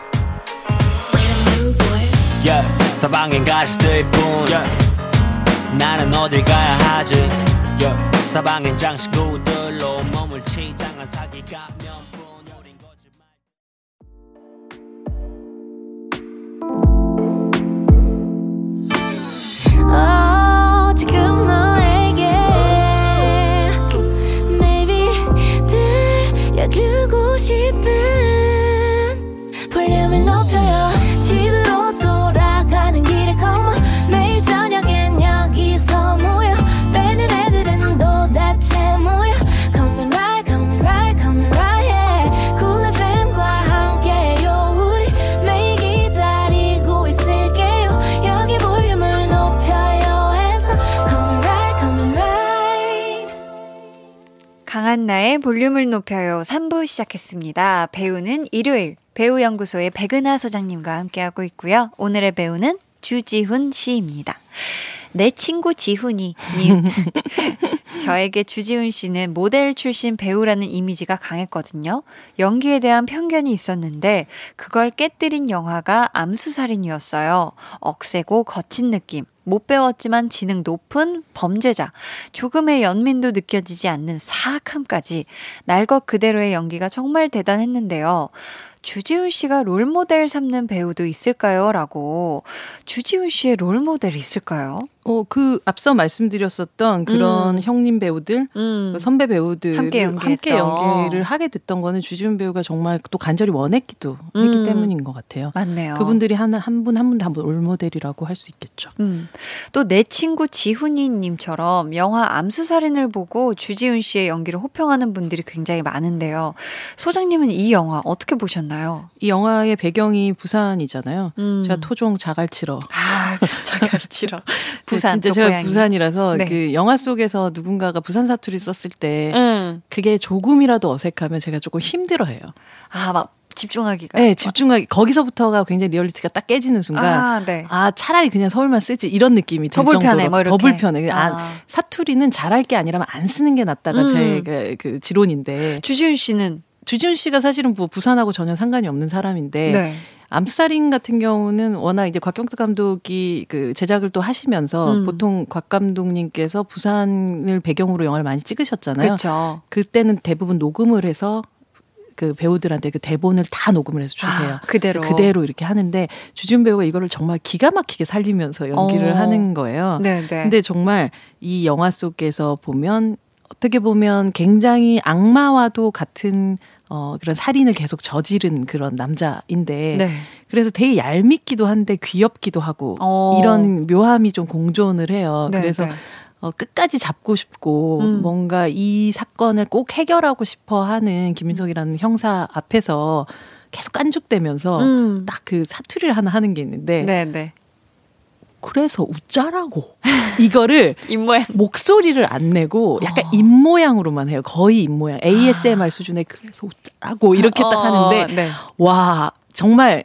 Speaker 1: Yeah, 사방엔 가시들 뿐 yeah. 나는 어딜 가야 하지 yeah. 사방엔 장식구들로 몸을 치장한 사기가 주고 싶은 볼륨을 높여요 3부 시작했습니다. 배우는 일요일 배우연구소의 백은하 소장님과 함께하고 있고요. 오늘의 배우는 주지훈 씨입니다. 내 친구 지훈이 님. 저에게 주지훈 씨는 모델 출신 배우라는 이미지가 강했거든요. 연기에 대한 편견이 있었는데 그걸 깨뜨린 영화가 암수살인이었어요. 억세고 거친 느낌. 못 배웠지만 지능 높은 범죄자, 조금의 연민도 느껴지지 않는 사악함까지 날 것 그대로의 연기가 정말 대단했는데요. 주지훈 씨가 롤모델 삼는 배우도 있을까요? 라고. 주지훈 씨의 롤모델이 있을까요?
Speaker 4: 어, 그 앞서 말씀드렸었던 그런 음. 형님 배우들, 음. 그 선배 배우들 함께, 함께 연기를 하게 됐던 거는 주지훈 배우가 정말 또 간절히 원했기도 음. 했기 때문인 것 같아요.
Speaker 1: 맞네요.
Speaker 4: 그분들이 한한분 한 분다 롤모델이라고 할 수 있겠죠.
Speaker 1: 음. 또내 친구 지훈이 님처럼 영화 암수살인을 보고 주지훈 씨의 연기를 호평하는 분들이 굉장히 많은데요. 소장님은 이 영화 어떻게 보셨나요?
Speaker 4: 이 영화의 배경이 부산이잖아요. 음. 제가 토종 자갈치로
Speaker 1: 아, 자갈치로. 부산
Speaker 4: 진짜 제가 고향이. 부산이라서 네. 그 영화 속에서 누군가가 부산 사투리 썼을 때 음. 그게 조금이라도 어색하면 제가 조금 힘들어해요.
Speaker 1: 아 막 집중하기가.
Speaker 4: 네, 집중하기. 거기서부터가 굉장히 리얼리티가 딱 깨지는 순간. 아, 네. 아 차라리 그냥 서울말 쓰지 이런 느낌이 들 정도로 불편해, 뭐 더 불편해. 아. 아, 사투리는 잘할 게 아니라면 안 쓰는 게 낫다가 음. 제그 그 지론인데.
Speaker 1: 주지훈 씨는
Speaker 4: 주지훈 씨가 사실은 뭐 부산하고 전혀 상관이 없는 사람인데. 네. 암살인 같은 경우는 워낙 이제 곽경택 감독이 그 제작을 또 하시면서 음. 보통 곽 감독님께서 부산을 배경으로 영화를 많이 찍으셨잖아요.
Speaker 1: 그쵸.
Speaker 4: 그때는 대부분 녹음을 해서 그 배우들한테 그 대본을 다 녹음을 해서 주세요. 아,
Speaker 1: 그대로
Speaker 4: 그대로 이렇게 하는데 주준 배우가 이거를 정말 기가 막히게 살리면서 연기를 어. 하는 거예요. 네, 네. 근데 정말 이 영화 속에서 보면 어떻게 보면 굉장히 악마와도 같은 어, 그런 살인을 계속 저지른 그런 남자인데, 네. 그래서 되게 얄밉기도 한데 귀엽기도 하고, 어. 이런 묘함이 좀 공존을 해요. 네, 그래서 네. 어, 끝까지 잡고 싶고 음. 뭔가 이 사건을 꼭 해결하고 싶어 하는 김윤석이라는 형사 앞에서 계속 깐죽대면서 음. 딱그 사투리를 하나 하는 게 있는데 네네. 네. 그래서 웃자라고 이거를
Speaker 1: 입모양
Speaker 4: 목소리를 안 내고 약간 어. 입모양으로만 해요 거의 입모양 ASMR 아. 수준의 그래서 웃자라고 이렇게 딱 어, 하는데 네. 와 정말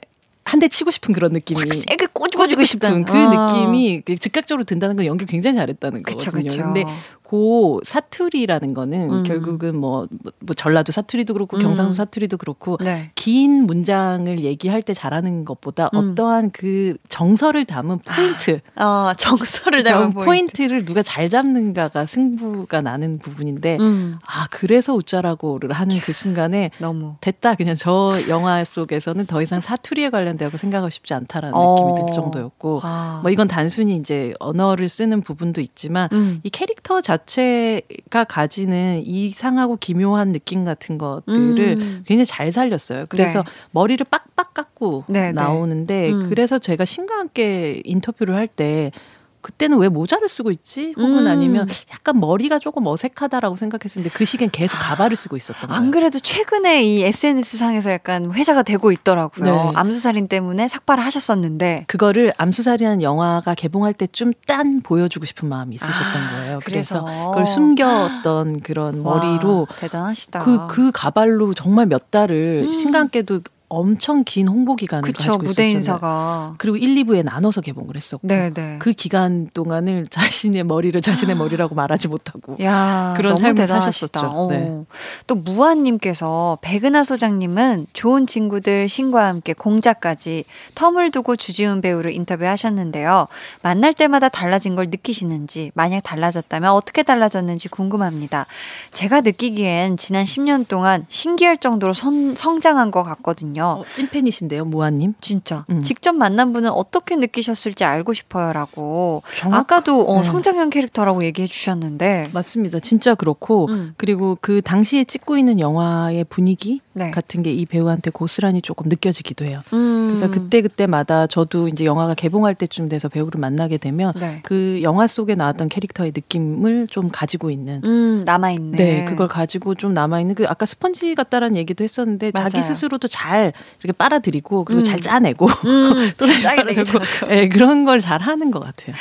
Speaker 4: 한대 치고 싶은 그런 느낌이
Speaker 1: 세게 꼬집고
Speaker 4: 싶은 그 어. 느낌이 그 즉각적으로 든다는 건 연기를 굉장히 잘했다는 거거든요. 그쵸, 그쵸. 근데 고 사투리라는 거는 음. 결국은 뭐, 뭐 전라도 사투리도 그렇고 음. 경상도 사투리도 그렇고 네. 긴 문장을 얘기할 때 잘하는 것보다 음. 어떠한 그 정서를 담은 포인트,
Speaker 1: 아, 어, 정서를 담은
Speaker 4: 포인트. 를 누가 잘 잡는가가 승부가 나는 부분인데 음. 아 그래서 웃자라고를 하는 그 순간에 너무 됐다 그냥 저 영화 속에서는 더 이상 사투리에 관련되고 생각하고 싶지 않다라는 어. 느낌이 들 정도였고 아. 뭐 이건 단순히 이제 언어를 쓰는 부분도 있지만 음. 이 캐릭터 자 자체가 가지는 이상하고 기묘한 느낌 같은 것들을 음. 굉장히 잘 살렸어요. 그래서 네. 머리를 빡빡 깎고 네, 네. 나오는데 음. 그래서 제가 신과 함께 인터뷰를 할때 그때는 왜 모자를 쓰고 있지? 혹은 음. 아니면 약간 머리가 조금 어색하다라고 생각했었는데 그 시기엔 계속 가발을 쓰고 있었던 거예요.
Speaker 1: 안 그래도 최근에 이 SNS 상에서 약간 회자가 되고 있더라고요. 네. 암수살인 때문에 삭발을 하셨었는데
Speaker 4: 그거를 암수살인이라는 영화가 개봉할 때쯤 딱 보여주고 싶은 마음이 있으셨던 아, 거예요. 그래서, 그래서 그걸 숨겼던 그런 머리로
Speaker 1: 와, 대단하시다.
Speaker 4: 그, 그 가발로 정말 몇 달을 음. 신과 함께도 엄청 긴 홍보 기간을 그쵸, 가지고 있었잖아요. 인사가. 그리고 1, 2부에 나눠서 개봉을 했었고 네네. 네. 그 기간 동안을 자신의 머리를 자신의 머리라고 말하지 못하고 야, 그런 삶을. 사셨었죠. 어. 네.
Speaker 1: 또 무한님께서 백은하 소장님은 좋은 친구들 신과 함께 공자까지 텀을 두고 주지훈 배우를 인터뷰하셨는데요. 만날 때마다 달라진 걸 느끼시는지 만약 달라졌다면 어떻게 달라졌는지 궁금합니다. 제가 느끼기엔 지난 10년 동안 신기할 정도로 선, 성장한 것 같거든요. 있거든요.
Speaker 4: 어, 찐팬이신데요, 무아님?
Speaker 1: 진짜. 음. 직접 만난 분은 어떻게 느끼셨을지 알고 싶어요라고. 정확... 아까도 어, 네. 성장형 캐릭터라고 얘기해 주셨는데.
Speaker 4: 맞습니다. 진짜 그렇고 음. 그리고 그 당시에 찍고 있는 영화의 분위기 네. 같은 게 이 배우한테 고스란히 조금 느껴지기도 해요. 음. 그래서 그때 그때마다 저도 이제 영화가 개봉할 때쯤 돼서 배우를 만나게 되면 네. 그 영화 속에 나왔던 캐릭터의 느낌을 좀 가지고 있는
Speaker 1: 음, 남아 있네.
Speaker 4: 네, 그걸 가지고 좀 남아 있는 그 아까 스펀지 같다라는 얘기도 했었는데 맞아요. 자기 스스로도 잘 이렇게 빨아들이고 그리고 음. 잘 짜내고 음, 또잘 짜내고 네, 그런 걸 잘 하는 것 같아요.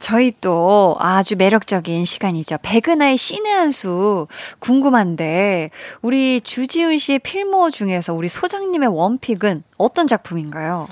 Speaker 1: 저희 또 아주 매력적인 시간이죠. 백은하의 신의 한 수 궁금한데 우리 주지훈 씨의 필모 중에서 우리 소장님의 원픽은 어떤 작품인가요?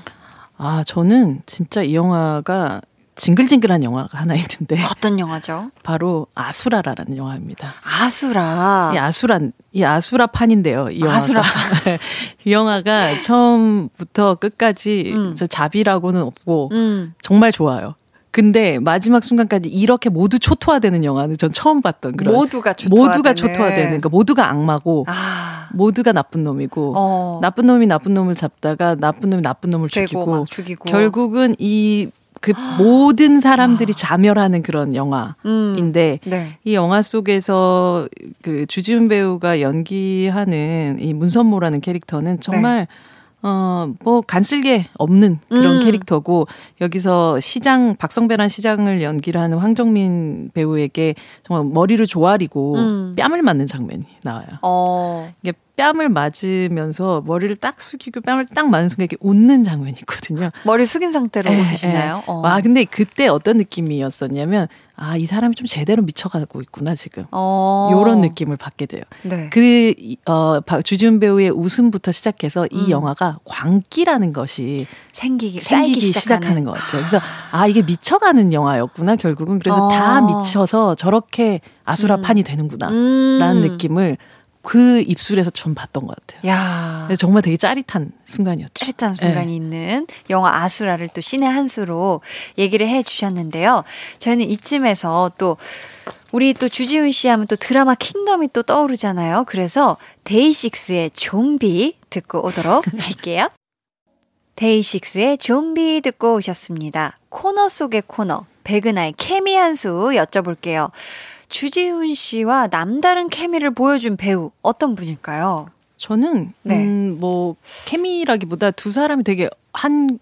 Speaker 4: 아 저는 진짜 이 영화가 징글징글한 영화가 하나 있는데
Speaker 1: 어떤 영화죠?
Speaker 4: 바로 아수라라는 영화입니다.
Speaker 1: 아수라.
Speaker 4: 이 아수란 이 아수라 판인데요. 이 영화가. 아수라. 이 영화가 처음부터 끝까지 음. 저 자비라고는 없고 음. 정말 좋아요. 근데 마지막 순간까지 이렇게 모두 초토화되는 영화는 전 처음 봤던 그런
Speaker 1: 모두가 초토화되는
Speaker 4: 모두가 초토화되는 그러니까 모두가 악마고 아. 모두가 나쁜 놈이고 어. 나쁜 놈이 나쁜 놈을 잡다가 나쁜 놈이 나쁜 놈을 죽이고, 죽이고. 결국은 이그 모든 사람들이 자멸하는 그런 영화인데 음, 네. 이 영화 속에서 그 주지훈 배우가 연기하는 이 문선모라는 캐릭터는 정말 네. 어, 뭐, 간쓸게 없는 그런 음. 캐릭터고, 여기서 시장, 박성배란 시장을 연기를 하는 황정민 배우에게 정말 머리를 조아리고 음. 뺨을 맞는 장면이 나와요. 어. 이게 뺨을 맞으면서 머리를 딱 숙이고 뺨을 딱 맞는 순간 이렇게 웃는 장면이 있거든요.
Speaker 1: 머리 숙인 상태로 에, 웃으시나요? 에.
Speaker 4: 어. 와, 근데 그때 어떤 느낌이었었냐면 아, 이 사람이 좀 제대로 미쳐가고 있구나, 지금. 어. 요런 느낌을 받게 돼요. 네. 그, 어, 주지훈 배우의 웃음부터 시작해서 이 음. 영화가 광기라는 것이
Speaker 1: 생기기,
Speaker 4: 생기기 시작하는. 것 같아요. 그래서 아, 이게 미쳐가는 영화였구나, 결국은. 그래서 어. 다 미쳐서 저렇게 아수라판이 음. 되는구나, 음. 라는 느낌을 그 입술에서 좀 봤던 것 같아요. 야. 정말 되게 짜릿한 순간이었죠.
Speaker 1: 짜릿한 순간이 네. 있는 영화 아수라를 또 신의 한 수로 얘기를 해 주셨는데요. 저희는 이쯤에서 또 우리 또 주지훈 씨 하면 또 드라마 킹덤이 또 떠오르잖아요. 그래서 데이식스의 좀비 듣고 오도록 할게요. 데이식스의 좀비 듣고 오셨습니다. 코너 속의 코너, 백은하의 케미 한 수 여쭤볼게요. 주지훈 씨와 남다른 케미를 보여준 배우 어떤 분일까요?
Speaker 4: 저는 네. 음, 뭐 케미라기보다 두 사람이 되게 한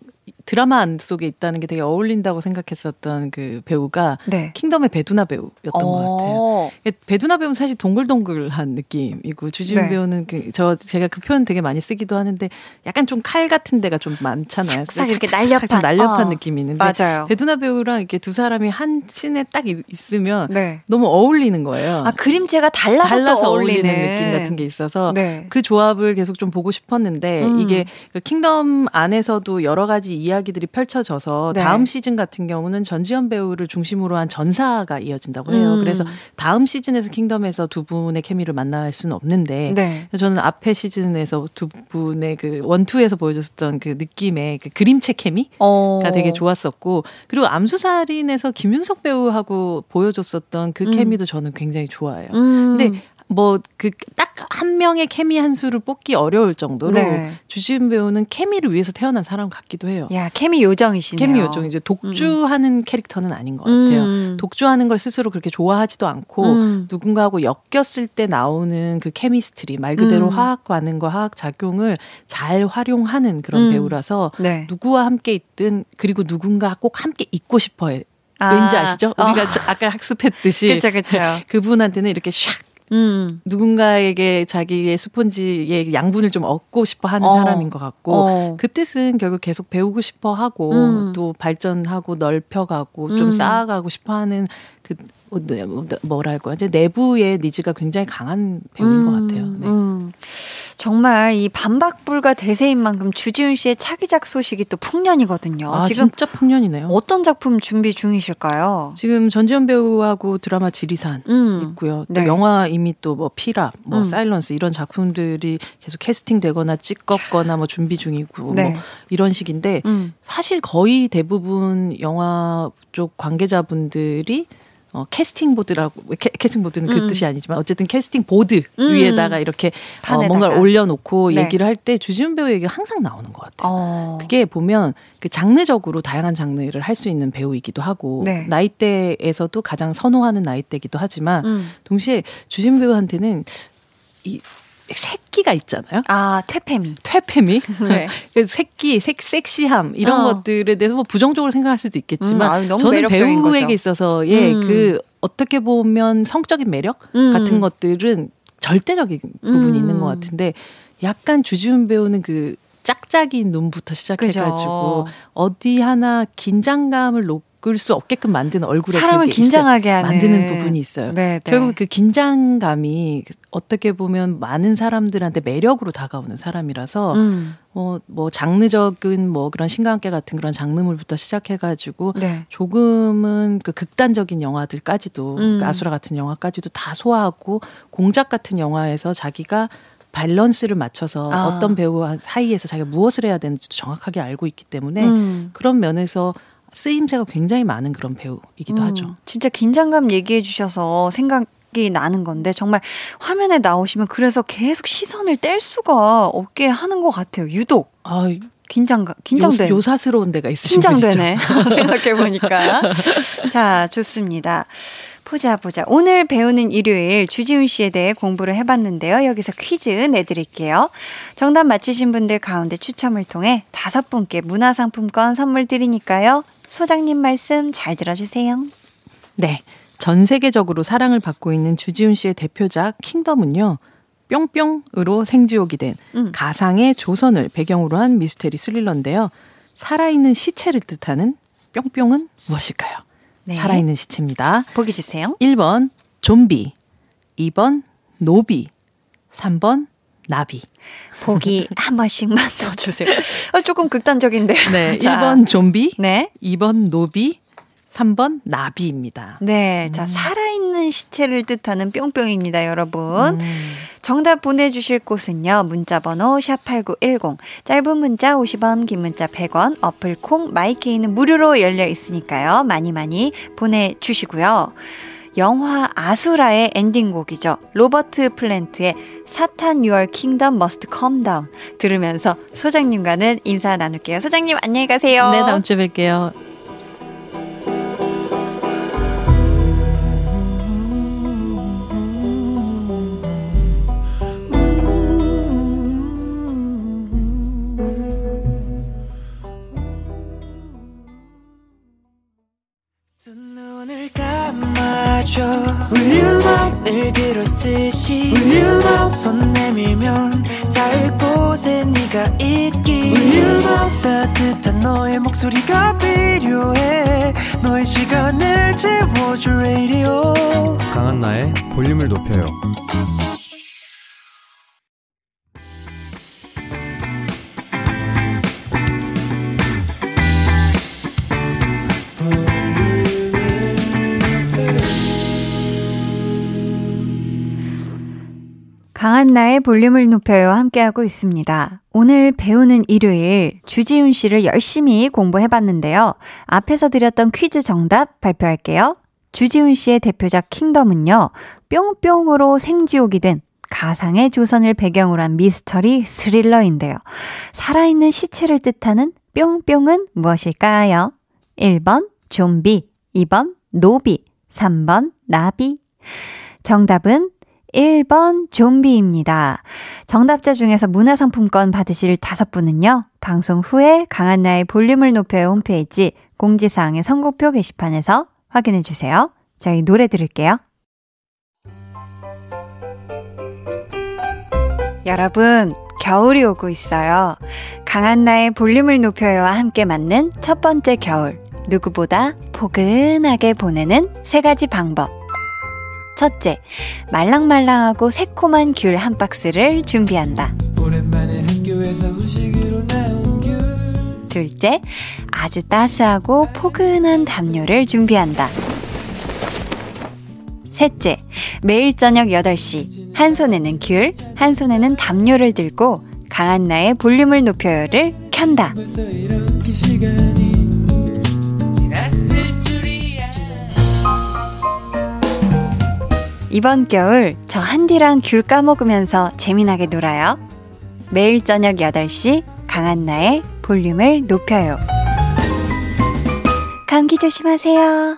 Speaker 4: 드라마 속에 있다는 게 되게 어울린다고 생각했었던 그 배우가 네. 킹덤의 배두나 배우였던 어. 것 같아요. 배두나 배우는 사실 동글동글한 느낌이고 주지훈 네. 배우는 그, 저 제가 그 표현 되게 많이 쓰기도 하는데 약간 좀 칼 같은 데가 좀 많잖아요.
Speaker 1: 싹 이렇게 날렵한 좀
Speaker 4: 날렵한 어. 느낌이 있는데
Speaker 1: 맞아요.
Speaker 4: 배두나 배우랑 이렇게 두 사람이 한 씬에 딱 있으면 네. 너무 어울리는 거예요.
Speaker 1: 아 그림체가 달라서, 달라서
Speaker 4: 어울리는 느낌 같은 게 있어서 네. 그 조합을 계속 좀 보고 싶었는데 음. 이게 그 킹덤 안에서도 여러 가지 이야기 들이 펼쳐져서 네. 다음 시즌 같은 경우는 전지현 배우를 중심으로 한 전사가 이어진다고 해요. 음. 그래서 다음 시즌에서 킹덤에서 두 분의 케미를 만날 수는 없는데 네. 저는 앞에 시즌에서 두 분의 그 원투에서 보여줬던 그 느낌의 그 그림체 케미가 어. 되게 좋았었고 그리고 암수살인에서 김윤석 배우하고 보여줬었던 그 음. 케미도 저는 굉장히 좋아해요. 음. 근데 뭐 그 딱 한 명의 케미 한 수를 뽑기 어려울 정도로 네. 주지훈 배우는 케미를 위해서 태어난 사람 같기도 해요.
Speaker 1: 야 케미 요정이시네요.
Speaker 4: 케미 요정 이제 독주하는 음. 캐릭터는 아닌 것 같아요. 음. 독주하는 걸 스스로 그렇게 좋아하지도 않고 음. 누군가하고 엮였을 때 나오는 그 케미스트리 말 그대로 음. 화학 반응과 화학 작용을 잘 활용하는 그런 음. 배우라서 네. 누구와 함께 있든 그리고 누군가 꼭 함께 있고 싶어해. 아. 왠지 아시죠? 우리가 어. 아까 학습했듯이
Speaker 1: 그쵸, 그쵸.
Speaker 4: 그분한테는 이렇게 샥 음. 누군가에게 자기의 스폰지의 양분을 좀 얻고 싶어 하는 어. 사람인 것 같고 어. 그 뜻은 결국 계속 배우고 싶어 하고 음. 또 발전하고 넓혀가고 음. 좀 쌓아가고 싶어 하는 그 뭐, 네, 뭐, 뭐랄까 이제 내부의 니즈가 굉장히 강한 배우인 것 같아요. 네. 음.
Speaker 1: 정말 이 반박불가 대세인 만큼 주지훈 씨의 차기작 소식이 또 풍년이거든요.
Speaker 4: 아, 지금 진짜 풍년이네요.
Speaker 1: 어떤 작품 준비 중이실까요?
Speaker 4: 지금 전지현 배우하고 드라마 지리산 음. 있고요. 또 네. 영화 이미 또 뭐 피랍, 뭐 음. 사일런스 이런 작품들이 계속 캐스팅되거나 찍었거나 뭐 준비 중이고 네. 뭐 이런 식인데 음. 사실 거의 대부분 영화 쪽 관계자분들이 어, 캐스팅 보드라고 캐, 캐스팅 보드는 그 음. 뜻이 아니지만 어쨌든 캐스팅 보드 음. 위에다가 이렇게 어, 뭔가를 올려놓고 네. 얘기를 할 때 주지훈 배우 얘기가 항상 나오는 것 같아요. 어. 그게 보면 그 장르적으로 다양한 장르를 할 수 있는 배우이기도 하고 네. 나이대에서도 가장 선호하는 나이대기도 하지만 음. 동시에 주지훈 배우한테는 이 새끼가 있잖아요.
Speaker 1: 아, 퇴폐미.
Speaker 4: 퇴폐미. 네. 그 새끼, 색, 섹시함 이런 어. 것들에 대해서 뭐 부정적으로 생각할 수도 있겠지만 음, 아유, 저는 배우에게 거죠. 있어서 예, 음. 그 어떻게 보면 성적인 매력 음. 같은 것들은 절대적인 부분이 있는 것 음. 같은데 약간 주지훈 배우는 그 짝짝이 눈부터 시작해가지고 그죠. 어디 하나 긴장감을 놓고 바꿀 수 없게끔 만드는 얼굴에
Speaker 1: 사람을 긴장하게 하는
Speaker 4: 만드는 부분이 있어요. 네, 네. 결국 그 긴장감이 어떻게 보면 많은 사람들한테 매력으로 다가오는 사람이라서 음. 어, 뭐 장르적인 뭐 그런 신강계 같은 그런 장르물부터 시작해가지고 네. 조금은 그 극단적인 영화들까지도 음. 그 아수라 같은 영화까지도 다 소화하고 공작 같은 영화에서 자기가 밸런스를 맞춰서 아. 어떤 배우 사이에서 자기가 무엇을 해야 되는지 정확하게 알고 있기 때문에 음. 그런 면에서 쓰임새가 굉장히 많은 그런 배우이기도 음, 하죠.
Speaker 1: 진짜 긴장감 얘기해 주셔서 생각이 나는 건데 정말 화면에 나오시면 그래서 계속 시선을 뗄 수가 없게 하는 것 같아요. 유독. 아, 긴장감, 긴장돼.
Speaker 4: 요, 사스러운 데가 있으신
Speaker 1: 긴장되네. 생각해 보니까. 자, 좋습니다. 보자 보자. 오늘 배우는 일요일 주지훈 씨에 대해 공부를 해봤는데요. 여기서 퀴즈 내드릴게요. 정답 맞히신 분들 가운데 추첨을 통해 다섯 분께 문화상품권 선물 드리니까요. 소장님 말씀 잘 들어주세요.
Speaker 4: 네. 전 세계적으로 사랑을 받고 있는 주지훈 씨의 대표작 킹덤은요. 뿅뿅으로 생지옥이 된 음. 가상의 조선을 배경으로 한 미스테리 스릴러인데요. 살아있는 시체를 뜻하는 뿅뿅은 무엇일까요? 네. 살아있는 시체입니다.
Speaker 1: 보기 주세요.
Speaker 4: 1번 좀비, 2번 노비, 3번 나비.
Speaker 1: 보기 한 번씩만 더 주세요. 어, 조금 극단적인데요.
Speaker 4: 네, 자. 1번 좀비, 네. 2번 노비, 3번 나비입니다.
Speaker 1: 네. 음. 자, 살아있는 시체를 뜻하는 뿅뿅입니다, 여러분. 음. 정답 보내주실 곳은요. 문자번호 샵8910. 짧은 문자 50원, 긴 문자 100원, 어플 콩, My K는 무료로 열려 있으니까요. 많이 많이 보내주시고요. 영화 아수라의 엔딩곡이죠. 로버트 플랜트의 Satan Your Kingdom Must Come Down 들으면서 소장님과는 인사 나눌게요. 소장님 안녕히 가세요.
Speaker 4: 네, 다음 주에 뵐게요.
Speaker 7: 줘 울륨업 늘 그렇듯이 울륨업 손 내밀면 닿을 곳에 네가 있기. 울륨업 따뜻한 너의 목소리가 필요해. 너의 시간을 채워줄 radio.
Speaker 8: 강한나의 볼륨을 높여요
Speaker 1: 강한나의 볼륨을 높여요 함께하고 있습니다. 오늘 배우는 일요일 주지훈 씨를 열심히 공부해봤는데요. 앞에서 드렸던 퀴즈 정답 발표할게요. 주지훈 씨의 대표작 킹덤은요. 뿅뿅으로 생지옥이 된 가상의 조선을 배경으로 한 미스터리 스릴러인데요. 살아있는 시체를 뜻하는 뿅뿅은 무엇일까요? 1번 좀비, 2번 노비, 3번 나비. 정답은 1번 좀비입니다. 정답자 중에서 문화상품권 받으실 다섯 분은요. 방송 후에 강한나의 볼륨을 높여요 홈페이지 공지사항의 선곡표 게시판에서 확인해 주세요. 저희 노래 들을게요. 여러분, 겨울이 오고 있어요. 강한나의 볼륨을 높여요와 함께 맞는 첫 번째 겨울. 누구보다 포근하게 보내는 세 가지 방법. 첫째, 말랑말랑하고 새콤한 귤 한 박스를 준비한다. 둘째, 아주 따스하고 포근한 담요를 준비한다. 셋째, 매일 저녁 8시, 한 손에는 귤, 한 손에는 담요를 들고 강한나의 볼륨을 높여요를 켠다. 이번 겨울 저 한디랑 귤 까먹으면서 재미나게 놀아요. 매일 저녁 8시 강한나의 볼륨을 높여요. 감기 조심하세요.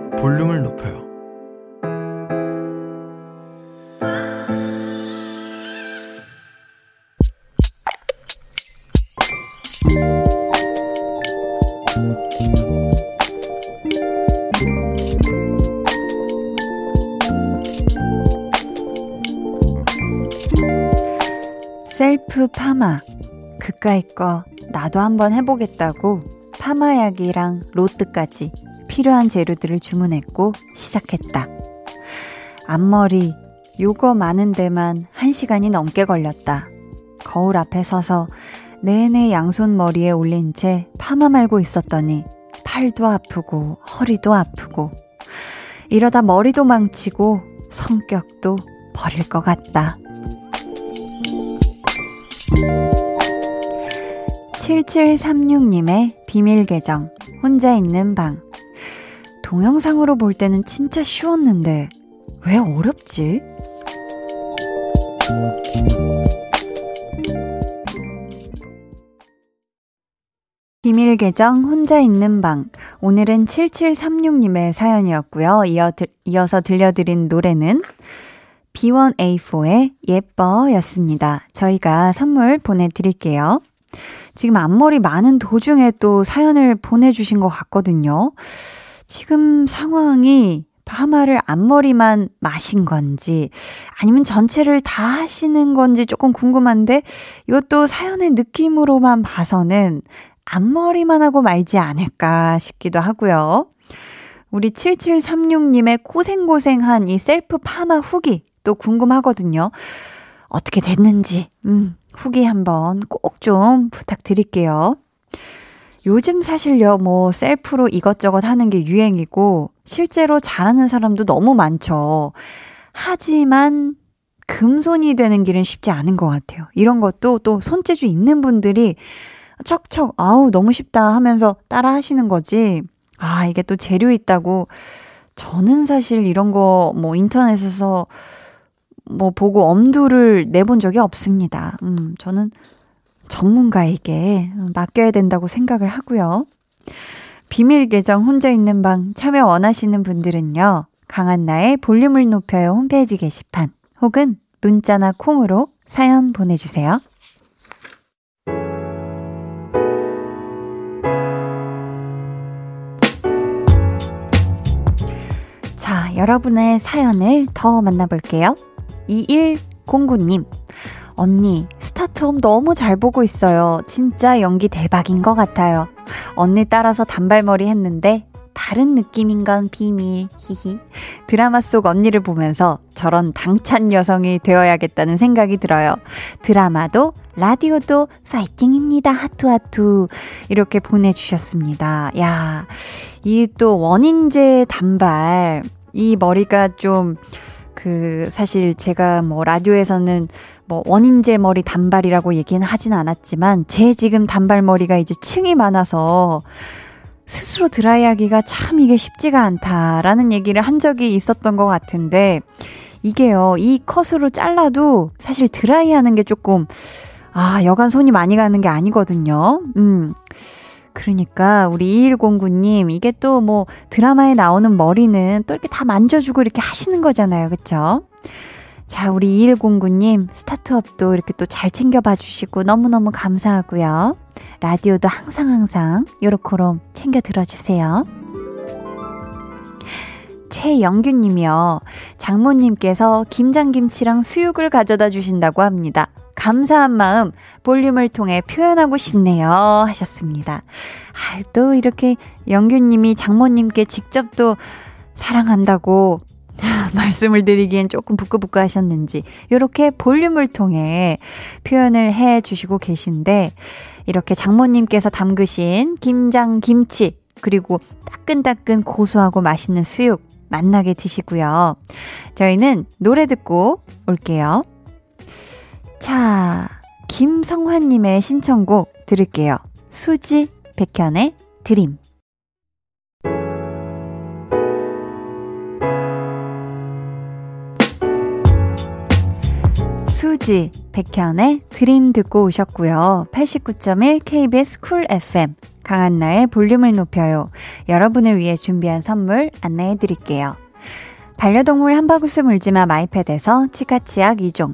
Speaker 1: 셀프 파마. 그까이 거 나도 한번 해보겠다고 파마약이랑 로트까지 필요한 재료들을 주문했고 시작했다. 앞머리, 요거 많은 데만 한 시간이 넘게 걸렸다. 거울 앞에 서서 내내 양손 머리에 올린 채 파마 말고 있었더니 팔도 아프고 허리도 아프고 이러다 머리도 망치고 성격도 버릴 것 같다. 7736님의 비밀 계정, 혼자 있는 방. 동영상으로 볼 때는 진짜 쉬웠는데, 왜 어렵지? 비밀 계정 혼자 있는 방. 오늘은 7736님의 사연이었고요. 이어, 이어서 들려드린 노래는 B1A4의 예뻐 였습니다. 저희가 선물 보내드릴게요. 지금 앞머리 많은 도중에 또 사연을 보내주신 것 같거든요. 지금 상황이 파마를 앞머리만 마신 건지 아니면 전체를 다 하시는 건지 조금 궁금한데 이것도 사연의 느낌으로만 봐서는 앞머리만 하고 말지 않을까 싶기도 하고요. 우리 7736님의 고생고생한 이 셀프 파마 후기 또 궁금하거든요. 어떻게 됐는지, 음, 후기 한번 꼭 좀 부탁드릴게요. 요즘 사실요, 뭐, 셀프로 이것저것 하는 게 유행이고, 실제로 잘하는 사람도 너무 많죠. 하지만, 금손이 되는 길은 쉽지 않은 것 같아요. 이런 것도 또 손재주 있는 분들이 척척, 아우, 너무 쉽다 하면서 따라 하시는 거지. 아, 이게 또 재료 있다고. 저는 사실 이런 거 뭐 인터넷에서 뭐 보고 엄두를 내본 적이 없습니다. 음, 저는 전문가에게 맡겨야 된다고 생각을 하고요. 비밀 계정 혼자 있는 방 참여 원하시는 분들은요. 강한나의 볼륨을 높여요 홈페이지 게시판 혹은 문자나 콩으로 사연 보내주세요. 자, 여러분의 사연을 더 만나볼게요. 2109님. 언니, 스타트업 너무 잘 보고 있어요. 진짜 연기 대박인 것 같아요. 언니 따라서 단발머리 했는데 다른 느낌인 건 비밀. 히히. 드라마 속 언니를 보면서 저런 당찬 여성이 되어야겠다는 생각이 들어요. 드라마도 라디오도 파이팅입니다. 하투하투. 이렇게 보내주셨습니다. 야, 이 또 원인제 단발. 이 머리가 좀, 그, 사실 제가 뭐 라디오에서는 뭐 원인제 머리 단발이라고 얘기는 하진 않았지만 제 지금 단발 머리가 이제 층이 많아서 스스로 드라이하기가 참 이게 쉽지가 않다라는 얘기를 한 적이 있었던 것 같은데 이게요 이 컷으로 잘라도 사실 드라이하는 게 조금 아 여간 손이 많이 가는 게 아니거든요. 음. 그러니까 우리 2109님 이게 또 뭐 드라마에 나오는 머리는 또 이렇게 다 만져주고 이렇게 하시는 거잖아요. 그쵸? 자, 우리 2109님, 스타트업도 이렇게 또 잘 챙겨봐 주시고 너무너무 감사하고요. 라디오도 항상 항상 요렇게롬 챙겨 들어주세요. 최영규님이요. 장모님께서 김장김치랑 수육을 가져다 주신다고 합니다. 감사한 마음 볼륨을 통해 표현하고 싶네요. 하셨습니다. 아, 또 이렇게 영규님이 장모님께 직접 또 사랑한다고 말씀을 드리기엔 조금 부끄부끄 하셨는지, 이렇게 볼륨을 통해 표현을 해 주시고 계신데, 이렇게 장모님께서 담그신 김장 김치, 그리고 따끈따끈 고소하고 맛있는 수육 만나게 드시고요. 저희는 노래 듣고 올게요. 자, 김성환님의 신청곡 들을게요. 수지 백현의 Dream. 수지, 백현의 Dream 듣고 오셨고요. 89.1 KBS Cool FM, 강한나의 볼륨을 높여요. 여러분을 위해 준비한 선물 안내해 드릴게요. 반려동물 한바구스 물지마 마이패드에서 치카치약 2종,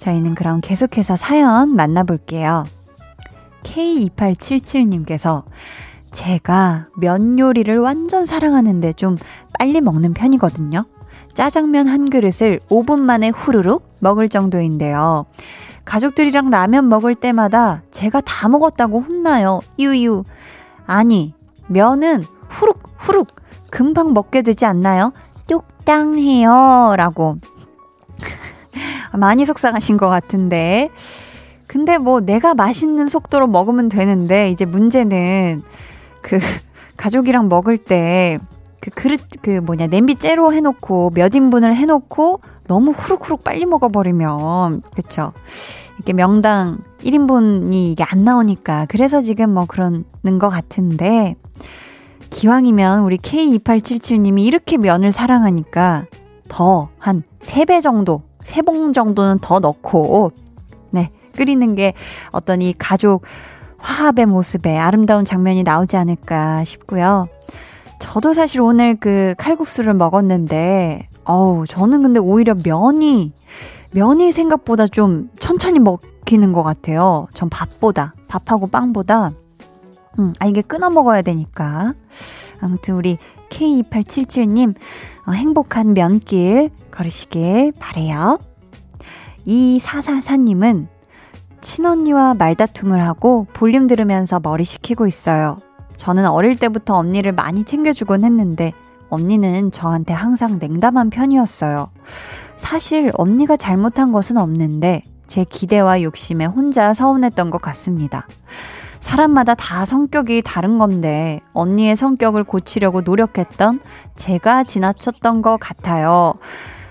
Speaker 1: 저희는 그럼 계속해서 사연 만나볼게요. K2877님께서 제가 면 요리를 완전 사랑하는데 좀 빨리 먹는 편이거든요. 짜장면 한 그릇을 5분 만에 후루룩 먹을 정도인데요. 가족들이랑 라면 먹을 때마다 제가 다 먹었다고 혼나요. 유유. 아니, 면은 후룩, 후룩, 금방 먹게 되지 않나요? 뚝땅해요. 라고. 많이 속상하신 것 같은데. 근데 뭐 내가 맛있는 속도로 먹으면 되는데, 이제 문제는 그 가족이랑 먹을 때 그 그릇 그 뭐냐 냄비 째로 해놓고 몇 인분을 해놓고 너무 후룩후룩 빨리 먹어버리면 그쵸 이게 명당 1인분이 이게 안 나오니까 그래서 지금 뭐 그러는 것 같은데 기왕이면 우리 K2877님이 이렇게 면을 사랑하니까 더 한 3배 정도, 3봉 정도는 더 넣고, 네, 끓이는 게 어떤 이 가족 화합의 모습에 아름다운 장면이 나오지 않을까 싶고요. 저도 사실 오늘 그 칼국수를 먹었는데, 어우, 저는 근데 오히려 면이, 면이 생각보다 좀 천천히 먹히는 것 같아요. 전 밥보다, 밥하고 빵보다 음, 아, 이게 끊어 먹어야 되니까. 아무튼 우리 K2877님, 어, 행복한 면길 걸으시길 바래요. 2444님은 친언니와 말다툼을 하고 볼륨 들으면서 머리 식히고 있어요. 저는 어릴 때부터 언니를 많이 챙겨주곤 했는데 언니는 저한테 항상 냉담한 편이었어요. 사실 언니가 잘못한 것은 없는데 제 기대와 욕심에 혼자 서운했던 것 같습니다. 사람마다 다 성격이 다른 건데 언니의 성격을 고치려고 노력했던 제가 지나쳤던 것 같아요.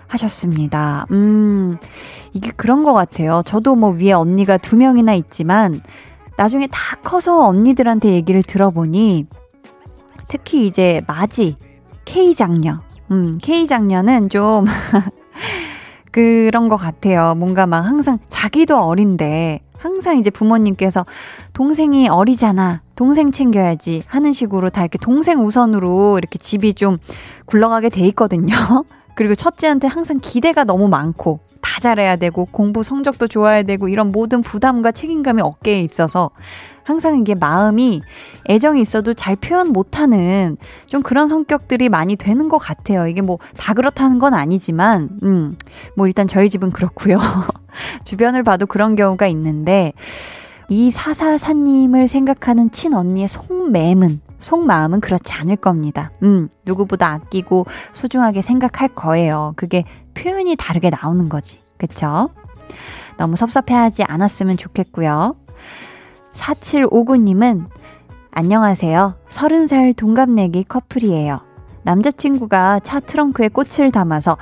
Speaker 1: 하셨습니다. 음, 이게 그런 것 같아요. 저도 뭐 위에 언니가 두 명이나 있지만 나중에 다 커서 언니들한테 얘기를 들어보니 특히 이제 마지, K장녀. 음, K장녀는 좀 그런 것 같아요. 뭔가 막 항상 자기도 어린데 항상 이제 부모님께서 동생이 어리잖아. 동생 챙겨야지 하는 식으로 다 이렇게 동생 우선으로 이렇게 집이 좀 굴러가게 돼 있거든요. 그리고 첫째한테 항상 기대가 너무 많고 다 잘해야 되고 공부 성적도 좋아야 되고 이런 모든 부담과 책임감이 어깨에 있어서 항상 이게 마음이 애정이 있어도 잘 표현 못하는 좀 그런 성격들이 많이 되는 것 같아요. 이게 뭐 다 그렇다는 건 아니지만, 음, 뭐 일단 저희 집은 그렇고요. 주변을 봐도 그런 경우가 있는데, 이 사사사님을 생각하는 친언니의 속매은 속마음은 그렇지 않을 겁니다. 음, 누구보다 아끼고 소중하게 생각할 거예요. 그게 표현이 다르게 나오는 거지. 그쵸? 너무 섭섭해하지 않았으면 좋겠고요. 4759님은 안녕하세요. 30살 동갑내기 커플이에요. 남자친구가 차 트렁크에 꽃을 담아서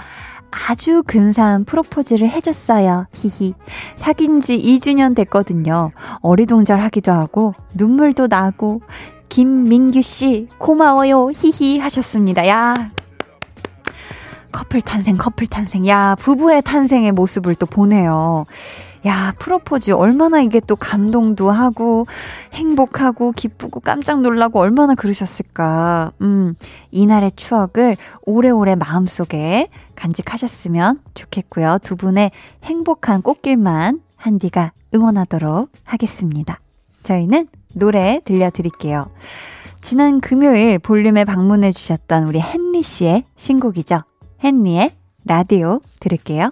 Speaker 1: 아주 근사한 프로포즈를 해줬어요. 히히. 사귄 지 2주년 됐거든요. 어리둥절하기도 하고, 눈물도 나고, 김민규 씨, 고마워요. 히히 하셨습니다. 야. 커플 탄생, 커플 탄생. 야, 부부의 탄생의 모습을 또 보네요. 야, 프로포즈 얼마나 이게 또 감동도 하고 행복하고 기쁘고 깜짝 놀라고 얼마나 그러셨을까. 음, 이날의 추억을 오래오래 마음속에 간직하셨으면 좋겠고요. 두 분의 행복한 꽃길만 한디가 응원하도록 하겠습니다. 저희는 노래 들려드릴게요. 지난 금요일 볼륨에 방문해 주셨던 우리 헨리 씨의 신곡이죠. 헨리의 라디오 들을게요.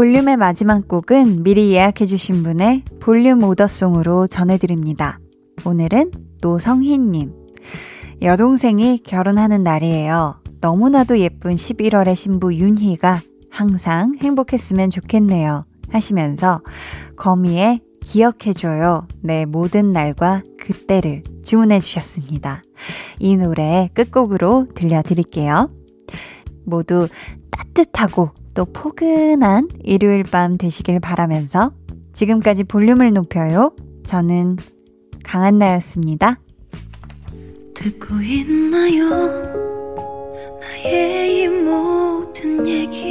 Speaker 1: 볼륨의 마지막 곡은 미리 예약해주신 분의 볼륨 오더송으로 전해드립니다. 오늘은 노성희님. 여동생이 결혼하는 날이에요. 너무나도 예쁜 11월의 신부 윤희가 항상 행복했으면 좋겠네요. 하시면서 거미의 기억해줘요. 내 모든 날과 그때를 주문해 주셨습니다. 이 노래 끝곡으로 들려드릴게요. 모두 따뜻하고 또 포근한 일요일 밤 되시길 바라면서 지금까지 볼륨을 높여요. 저는 강한나였습니다. 듣고 있나요? 나의 이 모든 얘기.